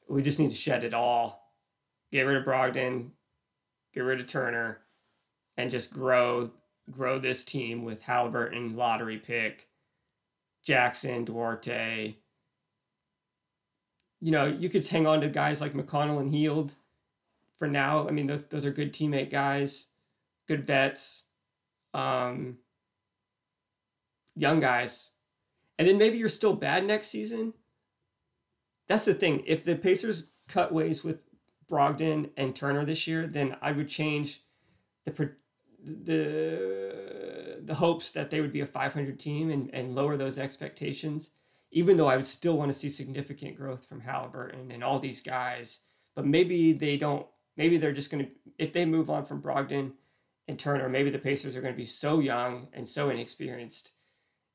we just need to shed it all. Get rid of Brogdon, get rid of Turner, and just grow grow this team with Haliburton, lottery pick, Jackson, Duarte. You know, you could hang on to guys like McConnell and Hield for now. I mean, those those are good teammate guys, good vets, um, young guys, and then maybe you're still bad next season. That's the thing. If the Pacers cut ways with Brogdon and Turner this year, then I would change the the the hopes that they would be a 500 team and, and lower those expectations. Even though I would still want to see significant growth from Haliburton and all these guys, but maybe they don't maybe they're just going to if they move on from Brogdon and Turner, maybe the Pacers are going to be so young and so inexperienced,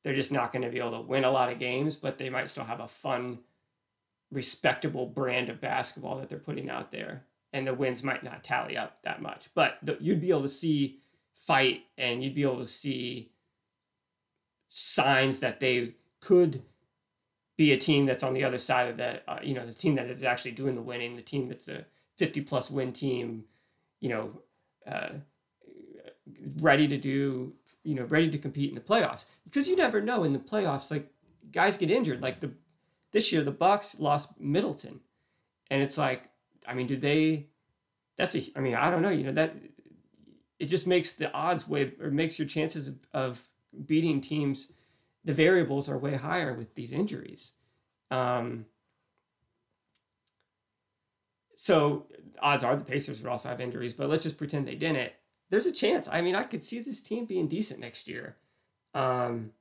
they're just not going to be able to win a lot of games, but they might still have a fun, respectable brand of basketball that they're putting out there, and the wins might not tally up that much, but the, you'd be able to see fight and you'd be able to see signs that they could be a team that's on the other side of that, uh, you know, the team that is actually doing the winning, the team that's a 50 plus win team, you know, uh, ready to do, you know, ready to compete in the playoffs. Because you never know in the playoffs, like guys get injured. Like the this year, the Bucks lost Middleton, and it's like, I mean, do they? That's a. I mean, I don't know. You know that it just makes the odds way or makes your chances of, of beating teams. The variables are way higher with these injuries. Um, so odds are the Pacers would also have injuries, but let's just pretend they didn't. There's a chance. I mean, I could see this team being decent next year. Um,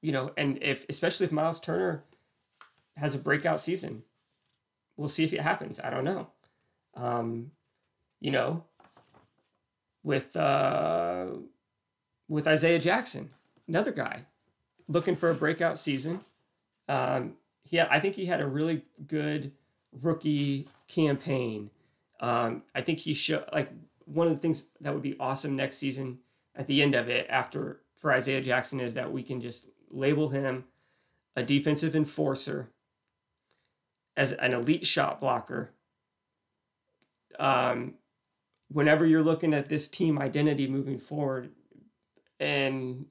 you know, and if especially if Miles Turner has a breakout season, we'll see if it happens. I don't know. Um, you know, with uh, with Isaiah Jackson, another guy looking for a breakout season. Um, he had, I think he had a really good rookie campaign. Um, I think he should like one of the things that would be awesome next season at the end of it after for Isaiah Jackson is that we can just label him a defensive enforcer as an elite shot blocker. Um, whenever you're looking at this team identity moving forward and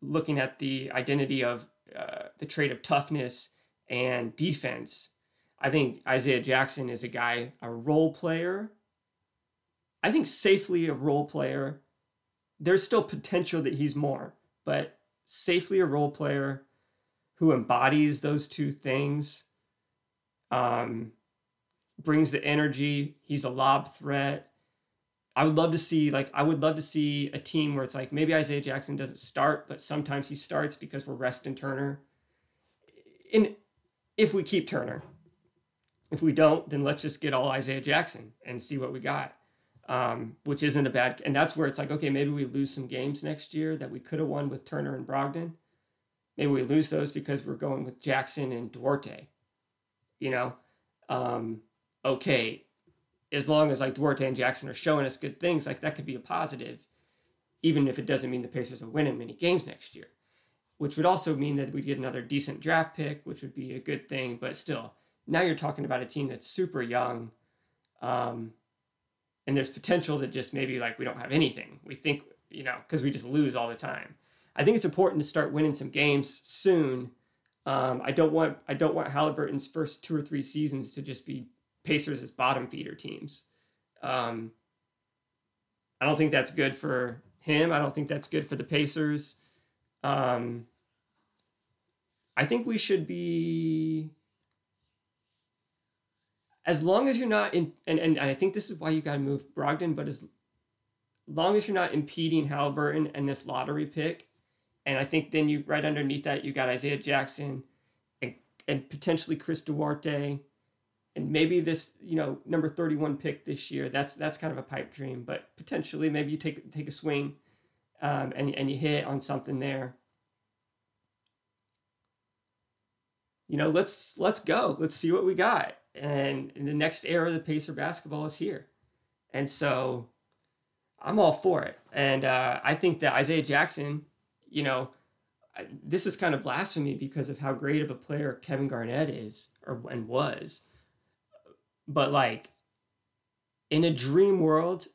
looking at the identity of uh, the trait of toughness and defense, I think Isaiah Jackson is a guy, a role player. I think safely a role player. There's still potential that he's more, but safely a role player who embodies those two things, um, brings the energy. He's a lob threat. I would love to see like I would love to see a team where it's like maybe Isaiah Jackson doesn't start, but sometimes he starts because we're resting Turner. And if we keep Turner, if we don't, then let's just get all Isaiah Jackson and see what we got. Um, which isn't a bad, and that's where it's like, okay, maybe we lose some games next year that we could have won with Turner and Brogdon. Maybe we lose those because we're going with Jackson and Duarte. You know, um, okay, as long as like Duarte and Jackson are showing us good things, like that could be a positive, even if it doesn't mean the Pacers are winning many games next year. Which would also mean that we get another decent draft pick, which would be a good thing. But still, now you're talking about a team that's super young. Um, and there's potential that just maybe like we don't have anything. We think, you know, because we just lose all the time. I think it's important to start winning some games soon. Um, I don't want I don't want Haliburton's first two or three seasons to just be Pacers as bottom feeder teams. Um, I don't think that's good for him. I don't think that's good for the Pacers. Um, I think we should be as long as you're not in, and, and, I think this is why you got to move Brogdon, but as long as you're not impeding Haliburton and this lottery pick, and I think then you right underneath that you got Isaiah Jackson and and potentially Chris Duarte, and maybe this you know number thirty one pick this year. That's that's kind of a pipe dream, but potentially maybe you take take a swing, um, and and you hit on something there. You know, let's let's go. Let's see what we got and the next era of the Pacer basketball is here. And so I'm all for it. And uh, I think that Isaiah Jackson, you know, this is kind of blasphemy because of how great of a player Kevin Garnett is or and was. But like in a dream world,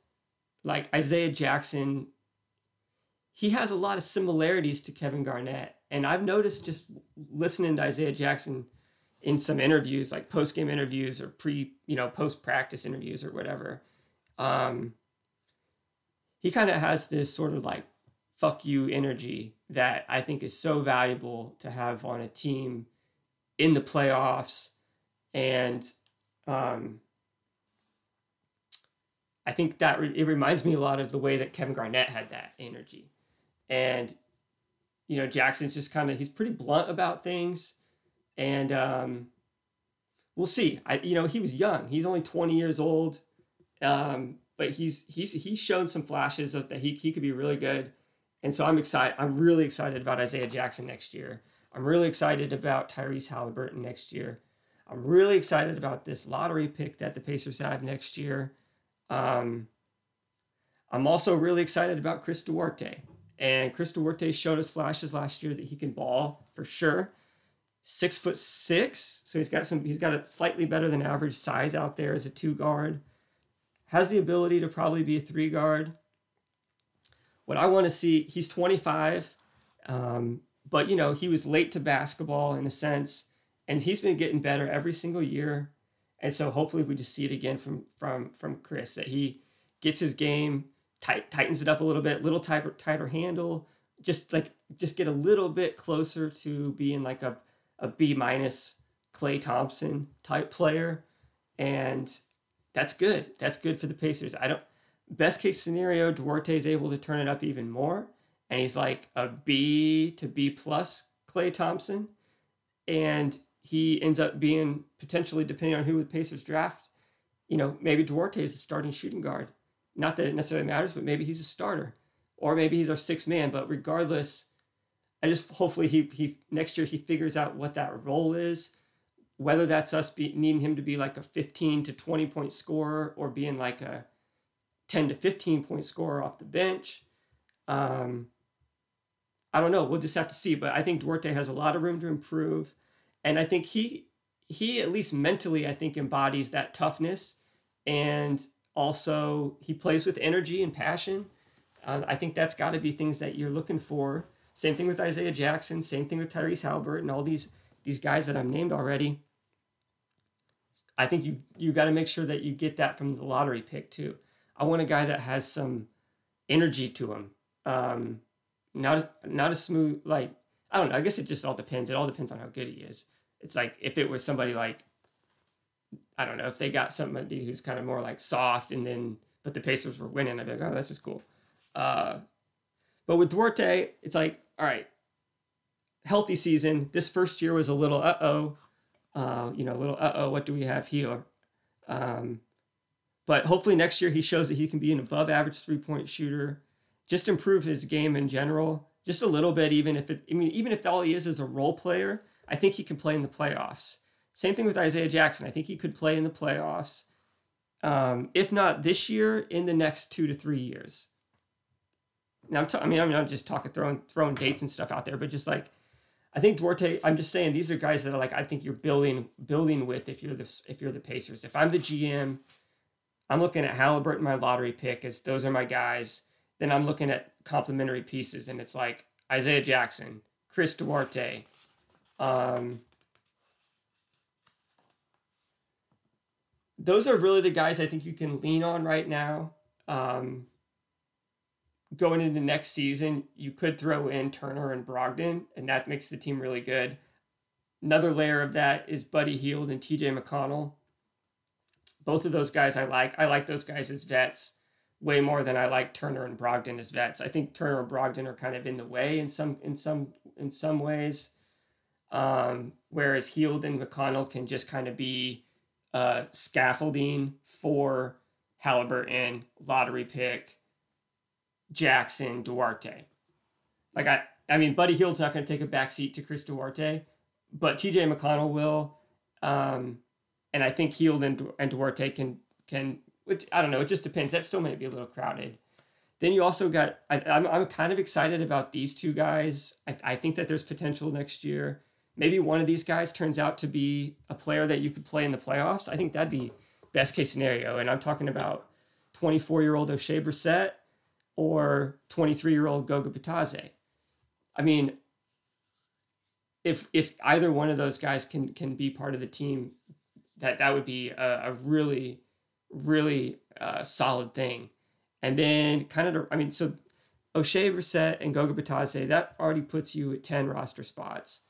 like Isaiah Jackson, he has a lot of similarities to Kevin Garnett. And I've noticed just listening to Isaiah Jackson in some interviews, like post game interviews or pre, you know, post practice interviews or whatever, um, he kind of has this sort of like fuck you energy that I think is so valuable to have on a team in the playoffs. And um, I think that re- it reminds me a lot of the way that Kevin Garnett had that energy. And, you know, Jackson's just kind of, he's pretty blunt about things and um, we'll see. I you know he was young. He's only 20 years old, um, but he's he's he's shown some flashes of that he he could be really good, and so I'm excited. I'm really excited about Isaiah Jackson next year. I'm really excited about Tyrese Haliburton next year. I'm really excited about this lottery pick that the Pacers have next year. Um, I'm also really excited about Chris Duarte. And Chris Duarte showed us flashes last year that he can ball for sure six foot six, so he's got some. He's got a slightly better than average size out there as a two guard. Has the ability to probably be a three guard. What I want to see, he's 25, um, but you know he was late to basketball in a sense, and he's been getting better every single year. And so hopefully we just see it again from from from Chris that he gets his game tight, tightens it up a little bit, little tighter tighter handle, just like just get a little bit closer to being like a a B minus Klay Thompson type player, and that's good. That's good for the Pacers. I don't. Best case scenario, Duarte is able to turn it up even more, and he's like a B to B plus Klay Thompson, and he ends up being potentially, depending on who the Pacers draft, you know, maybe Duarte is the starting shooting guard. Not that it necessarily matters, but maybe he's a starter, or maybe he's our sixth man. But regardless, I just hopefully he he next year he figures out what that role is, whether that's us be, needing him to be like a 15 to 20 point scorer or being like a 10 to 15 point scorer off the bench. Um, I don't know. We'll just have to see. But I think Duarte has a lot of room to improve, and I think he he at least mentally I think embodies that toughness, and also he plays with energy and passion. Uh, I think that's got to be things that you're looking for. Same thing with Isaiah Jackson. Same thing with Tyrese Haliburton. And all these these guys that I've named already. I think you you got to make sure that you get that from the lottery pick too. I want a guy that has some energy to him. Um, not not a smooth like I don't know. I guess it just all depends. It all depends on how good he is. It's like if it was somebody like I don't know if they got somebody who's kind of more like soft and then but the Pacers were winning. I'd be like, oh, this is cool. Uh, but with Duarte, it's like, all right, healthy season. This first year was a little uh oh, uh, you know, a little uh oh. What do we have here? Um, but hopefully next year he shows that he can be an above average three point shooter, just improve his game in general, just a little bit. Even if it, I mean, even if all he is is a role player, I think he can play in the playoffs. Same thing with Isaiah Jackson. I think he could play in the playoffs. Um, if not this year, in the next two to three years. Now, I'm t- I mean, I'm not just talking throwing throwing dates and stuff out there, but just like I think Duarte. I'm just saying these are guys that are like I think you're building building with if you're the if you're the Pacers. If I'm the GM, I'm looking at Haliburton my lottery pick as those are my guys. Then I'm looking at complementary pieces, and it's like Isaiah Jackson, Chris Duarte. Um, those are really the guys I think you can lean on right now. Um, going into next season, you could throw in Turner and Brogdon, and that makes the team really good. Another layer of that is Buddy Hield and TJ McConnell. Both of those guys I like. I like those guys as vets way more than I like Turner and Brogdon as vets. I think Turner and Brogdon are kind of in the way in some in some in some ways. Um, whereas Hield and McConnell can just kind of be uh, scaffolding for Haliburton, lottery pick, Jackson, Duarte. Like I, I mean, Buddy Hield's not going to take a backseat to Chris Duarte, but T.J. McConnell will, um, and I think Hield and, and Duarte can can. Which I don't know. It just depends. That still might be a little crowded. Then you also got. I, I'm I'm kind of excited about these two guys. I, I think that there's potential next year. Maybe one of these guys turns out to be a player that you could play in the playoffs. I think that'd be best case scenario. And I'm talking about 24 year old Oshae Brissett or 23 year old Goga Bitadze. I mean, if if either one of those guys can can be part of the team, that that would be a, a really really uh, solid thing. And then kind of, I mean, so Oshae Brissett and Goga Bitadze, that already puts you at 10 roster spots.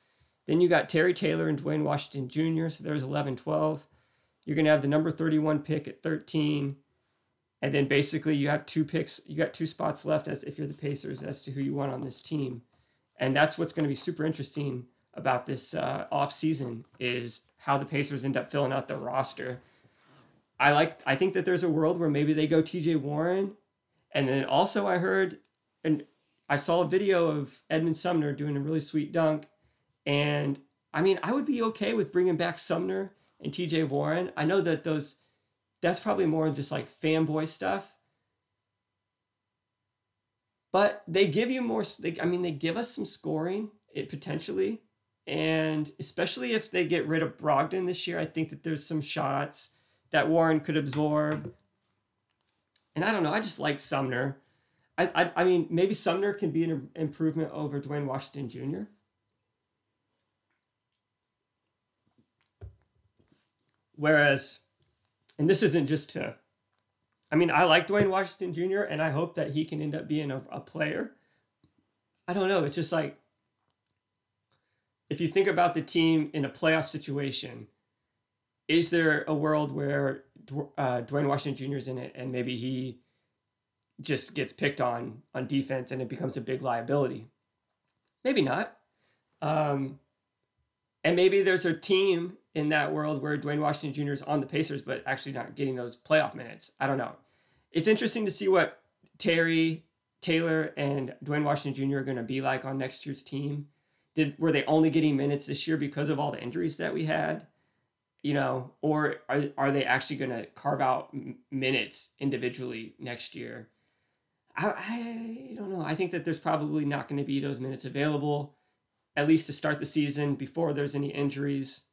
Then you got Terry Taylor and Duane Washington Jr., so there's 11, 12. You're going to have the number 31 pick at 13 and then basically you have two picks you got two spots left as if you're the pacers as to who you want on this team. And that's what's going to be super interesting about this uh, off season is how the pacers end up filling out their roster. I like i think that there's a world where maybe they go tj warren. And then also i heard and i saw a video of Edmond sumner doing a really sweet dunk. And i mean i would be okay with bringing back sumner and tj warren. I know that those that's probably more just like fanboy stuff. But they give you more. They, I mean, they give us some scoring it potentially, and especially if they get rid of Brogdon this year, I think that there's some shots that Warren could absorb. And I don't know. I just like Sumner. I, I, I mean, maybe Sumner can be an improvement over Duane Washington Jr. Whereas and this isn't just to I mean, I like Duane Washington Jr. and I hope that he can end up being a, a player. I don't know. It's just like if you think about the team in a playoff situation, is there a world where uh, Duane Washington Jr. is in it and maybe he just gets picked on on defense and it becomes a big liability? Maybe not. Um, and maybe there's a team in that world where Duane Washington Jr. is on the Pacers, but actually not getting those playoff minutes. I don't know. It's interesting to see what Terry Taylor and Duane Washington Jr. are going to be like on next year's team. Did were they only getting minutes this year because of all the injuries that we had? You know, or are, are they actually going to carve out minutes individually next year? I, I don't know. I think that there's probably not going to be those minutes available, at least to start the season before there's any injuries.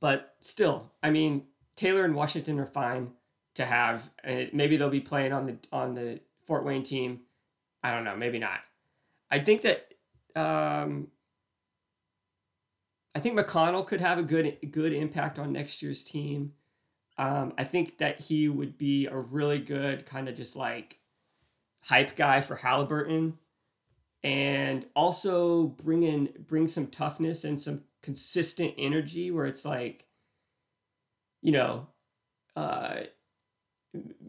But still, I mean, Taylor and Washington are fine to have. maybe they'll be playing on the on the Fort Wayne team. I don't know. Maybe not. I think that um, I think McConnell could have a good good impact on next year's team. Um, I think that he would be a really good kind of just like hype guy for Haliburton, and also bring in bring some toughness and some consistent energy where it's like, you know, uh,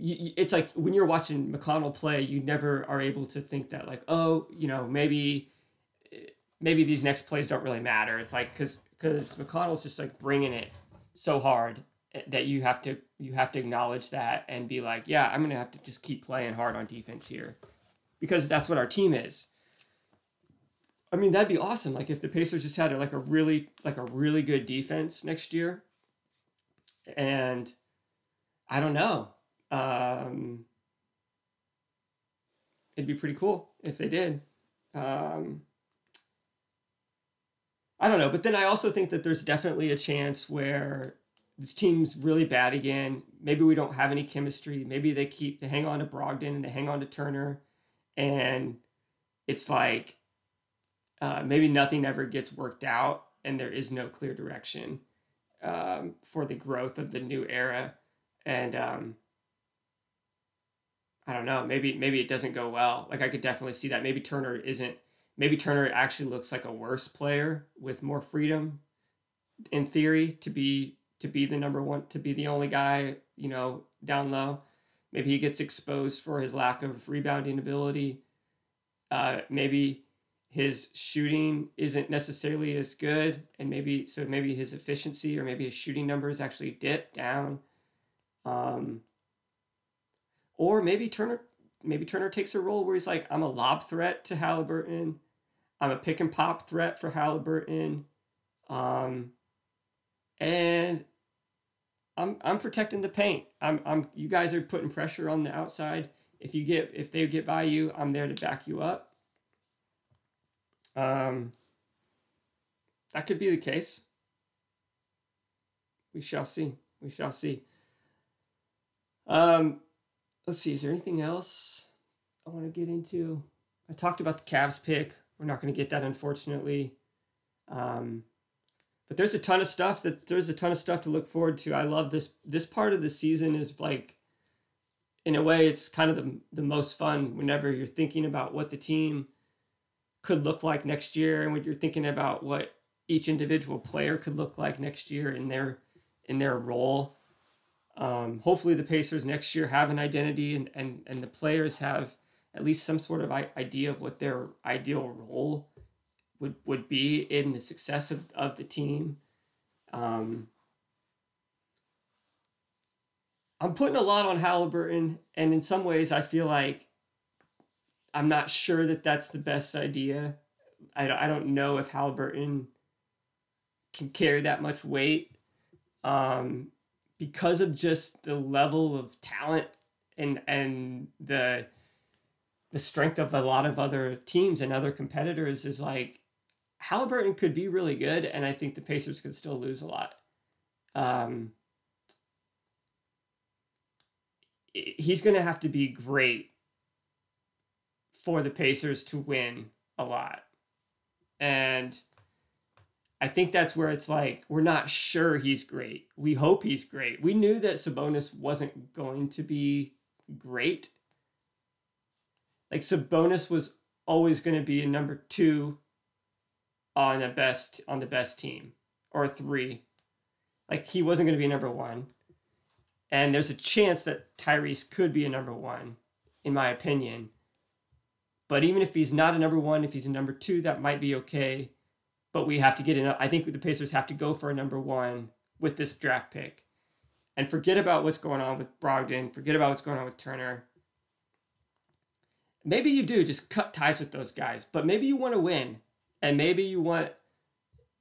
it's like when you're watching McConnell play, you never are able to think that like, oh, you know, maybe maybe these next plays don't really matter. It's like because because McConnell's just like bringing it so hard that you have to you have to acknowledge that and be like, yeah, I'm gonna have to just keep playing hard on defense here because that's what our team is. I mean, that'd be awesome. Like if the Pacers just had like a really like a really good defense next year, and I don't know, um, it'd be pretty cool if they did. Um, I don't know, but then I also think that there's definitely a chance where this team's really bad again. Maybe we don't have any chemistry. Maybe they keep they hang on to Brogdon and they hang on to Turner, and it's like uh, maybe nothing ever gets worked out, and there is no clear direction um, for the growth of the new era. And um, I don't know. Maybe maybe it doesn't go well. Like I could definitely see that. Maybe Turner isn't maybe Turner actually looks like a worse player with more freedom in theory to be to be the number one to be the only guy, you know, down low. Maybe he gets exposed for his lack of rebounding ability. Uh, maybe his shooting isn't necessarily as good, and maybe so maybe his efficiency or maybe his shooting numbers actually dip down. Um, or maybe Turner maybe Turner takes a role where he's like, I'm a lob threat to Haliburton. I'm a pick and pop threat for Haliburton. Um, and I'm I'm protecting the paint. I'm I'm you guys are putting pressure on the outside. If you get if they get by you, I'm there to back you up. Um, that could be the case. We shall see. We shall see. Um, let's see. Is there anything else I want to get into? I talked about the Cavs pick. We're not going to get that, unfortunately. Um, but there's a ton of stuff that there's a ton of stuff to look forward to. I love this. This part of the season is like, in a way, it's kind of the the most fun whenever you're thinking about what the team could look like next year, and when you're thinking about what each individual player could look like next year in their in their role. Um, hopefully, the Pacers next year have an identity, and and and the players have at least some sort of idea of what their ideal role would would be in the success of, of the team. Um, I'm putting a lot on Haliburton, and in some ways, I feel like I'm not sure that that's the best idea. I, I don't know if Haliburton can carry that much weight um, because of just the level of talent and and the the strength of a lot of other teams and other competitors is like Haliburton could be really good, and I think the Pacers could still lose a lot. Um, he's going to have to be great for the Pacers to win a lot. And I think that's where it's like, we're not sure he's great. We hope he's great. We knew that Sabonis wasn't going to be great like Sabonis was always going to be a number two on the best on the best team or three. Like he wasn't going to be a number one, and there's a chance that Tyrese could be a number one, in my opinion. But even if he's not a number one, if he's a number two, that might be okay. But we have to get in. I think the Pacers have to go for a number one with this draft pick, and forget about what's going on with Brogdon. Forget about what's going on with Turner maybe you do just cut ties with those guys, but maybe you want to win and maybe you want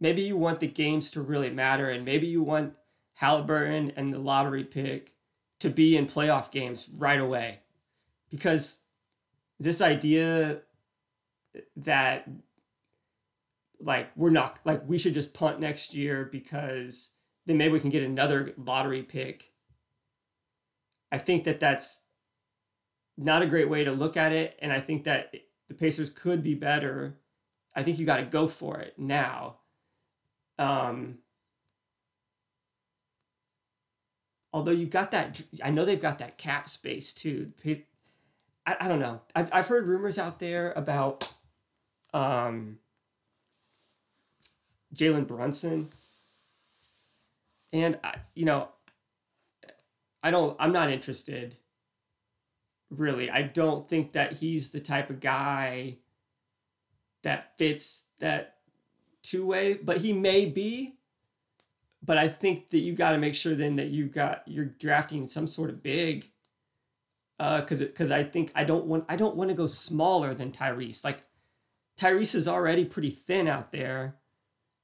maybe you want the games to really matter and maybe you want Haliburton and the lottery pick to be in playoff games right away. because this idea that like we're not like we should just punt next year because then maybe we can get another lottery pick. I think that that's not a great way to look at it, and I think that the Pacers could be better. I think you got to go for it now. Um, although you got that, I know they've got that cap space too. I, I don't know. I've, I've heard rumors out there about um, Jalen Brunson. And, I, you know, I don't, I'm not interested really. I don't think that he's the type of guy that fits that two way, but he may be. But I think that you got to make sure then that you got you're drafting some sort of big. Uh, cause because I think I don't want I don't want to go smaller than Tyrese. Like Tyrese is already pretty thin out there.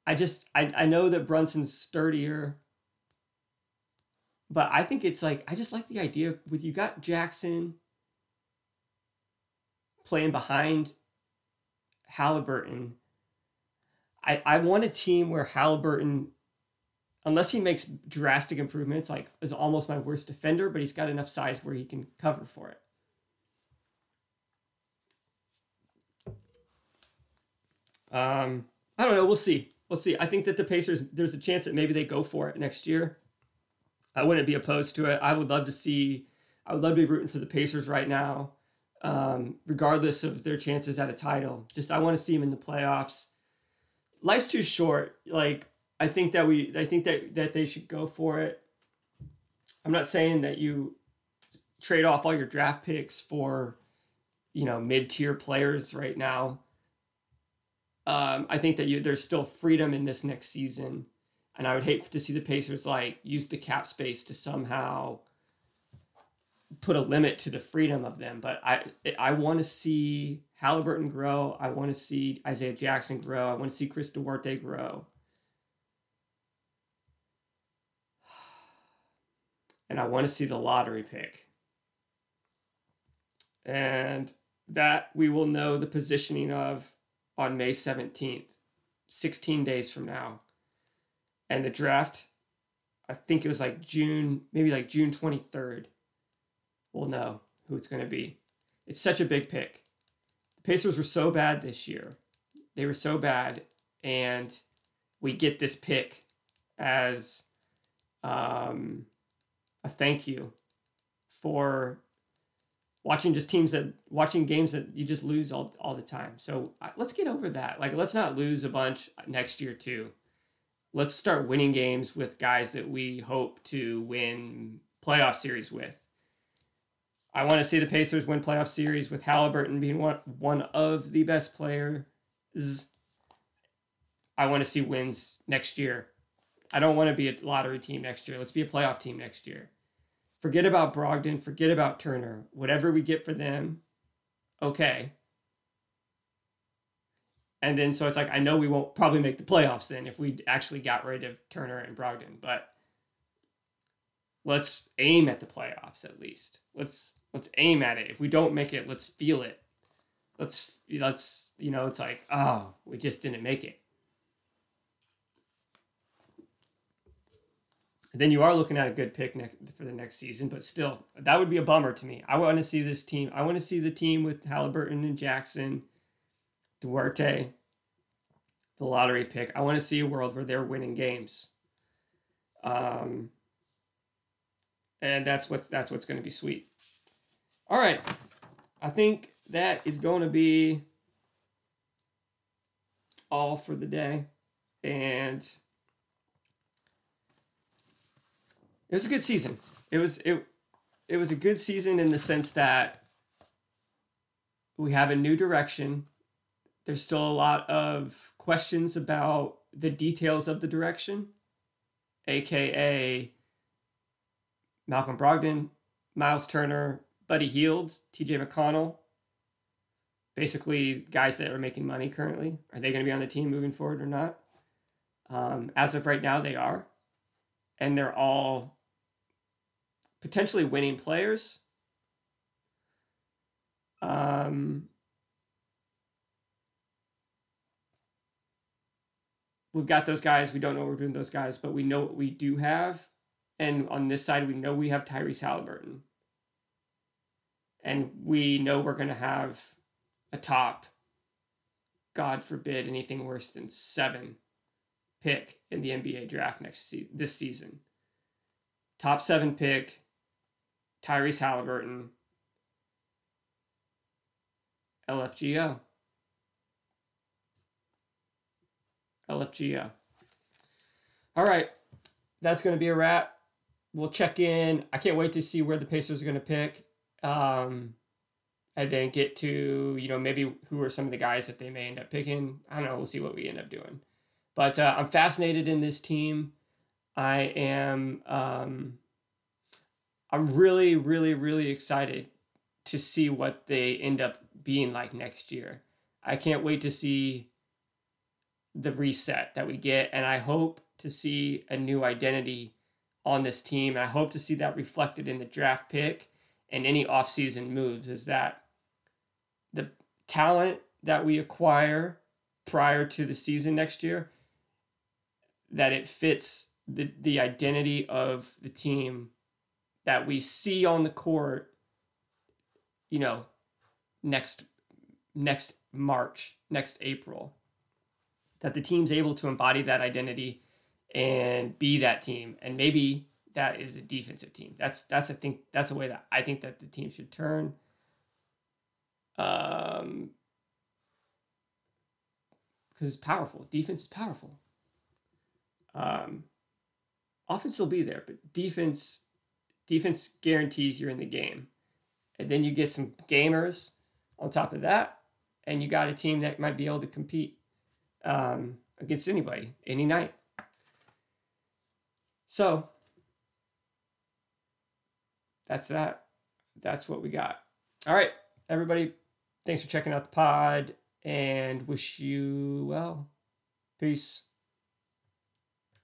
I just I, I know that Brunson's sturdier. But I think it's like I just like the idea with you got Jackson playing behind Haliburton. I, I want a team where Haliburton, unless he makes drastic improvements, like is almost my worst defender, but he's got enough size where he can cover for it. Um, I don't know. We'll see. We'll see. I think that the Pacers, there's a chance that maybe they go for it next year. I wouldn't be opposed to it. I would love to see. I would love to be rooting for the Pacers right now, um, regardless of their chances at a title. Just I want to see them in the playoffs. Life's too short. Like I think that we, I think that that they should go for it. I'm not saying that you trade off all your draft picks for, you know, mid tier players right now um, I think that you, there's still freedom in this next season, and I would hate to see the Pacers like use the cap space to somehow put a limit to the freedom of them. But I I want to see Haliburton grow. I want to see Isaiah Jackson grow. I want to see Chris Duarte grow. And I want to see the lottery pick. And that we will know the positioning of on May 17th, 16 days from now. And the draft, I think it was like June, maybe like June 23rd. We'll know who it's going to be. It's such a big pick. The Pacers were so bad this year. They were so bad. And we get this pick as um, a thank you for watching just teams that watching games that you just lose all, all the time. So uh, let's get over that. Like let's not lose a bunch next year too. Let's start winning games with guys that we hope to win playoff series with. I want to see the Pacers win playoff series with Haliburton being one one of the best players. I want to see wins next year. I don't want to be a lottery team next year. Let's be a playoff team next year. Forget about Brogdon, forget about Turner. Whatever we get for them, okay. And then so it's like I know we won't probably make the playoffs then if we actually got rid of Turner and Brogdon, but let's aim at the playoffs at least. Let's let's aim at it. If we don't make it, let's feel it. Let's let's you know, it's like, oh, we just didn't make it. Then you are looking at a good pick for the next season, but still, that would be a bummer to me. I want to see this team. I want to see the team with Haliburton and Jackson, Duarte, the lottery pick. I want to see a world where they're winning games. Um, and that's what's that's what's going to be sweet. All right, I think that is going to be all for the day, and it was a good season. It was it it was a good season in the sense that we have a new direction. There's still a lot of questions about the details of the direction, aka Malcolm Brogdon, Miles Turner, Buddy Hield, TJ McConnell. Basically, guys that are making money currently. Are they going to be on the team moving forward or not? Um, as of right now, they are. And they're all potentially winning players. Um, we've got those guys. We don't know what we're doing those guys, but we know what we do have. And on this side, we know we have Tyrese Haliburton. And we know we're going to have a top, God forbid, anything worse than seven pick in the NBA draft next se- this season. Top seven pick, Tyrese Haliburton, LFGO. LFGO. All right, that's going to be a wrap. We'll check in. I can't wait to see where the Pacers are going to pick. Um, and then get to, you know, maybe who are some of the guys that they may end up picking. I don't know. We'll see what we end up doing. But uh, I'm fascinated in this team. I am. Um, I'm really, really, really excited to see what they end up being like next year. I can't wait to see the reset that we get, and I hope to see a new identity on this team. I hope to see that reflected in the draft pick and any offseason moves. Is that the talent that we acquire prior to the season next year that it fits the, the identity of the team that we see on the court you know next next march next april that the team's able to embody that identity and be that team. And maybe that is a defensive team. That's that's i think that's a way that i think that the team should turn. Um because it's powerful. Defense is powerful. Um, offense will be there, but defense defense guarantees you're in the game. And then you get some gamers on top of that, and you got a team that might be able to compete um, against anybody any night. So that's that. That's what we got. All right, everybody. Thanks for checking out the pod and wish you well. Peace.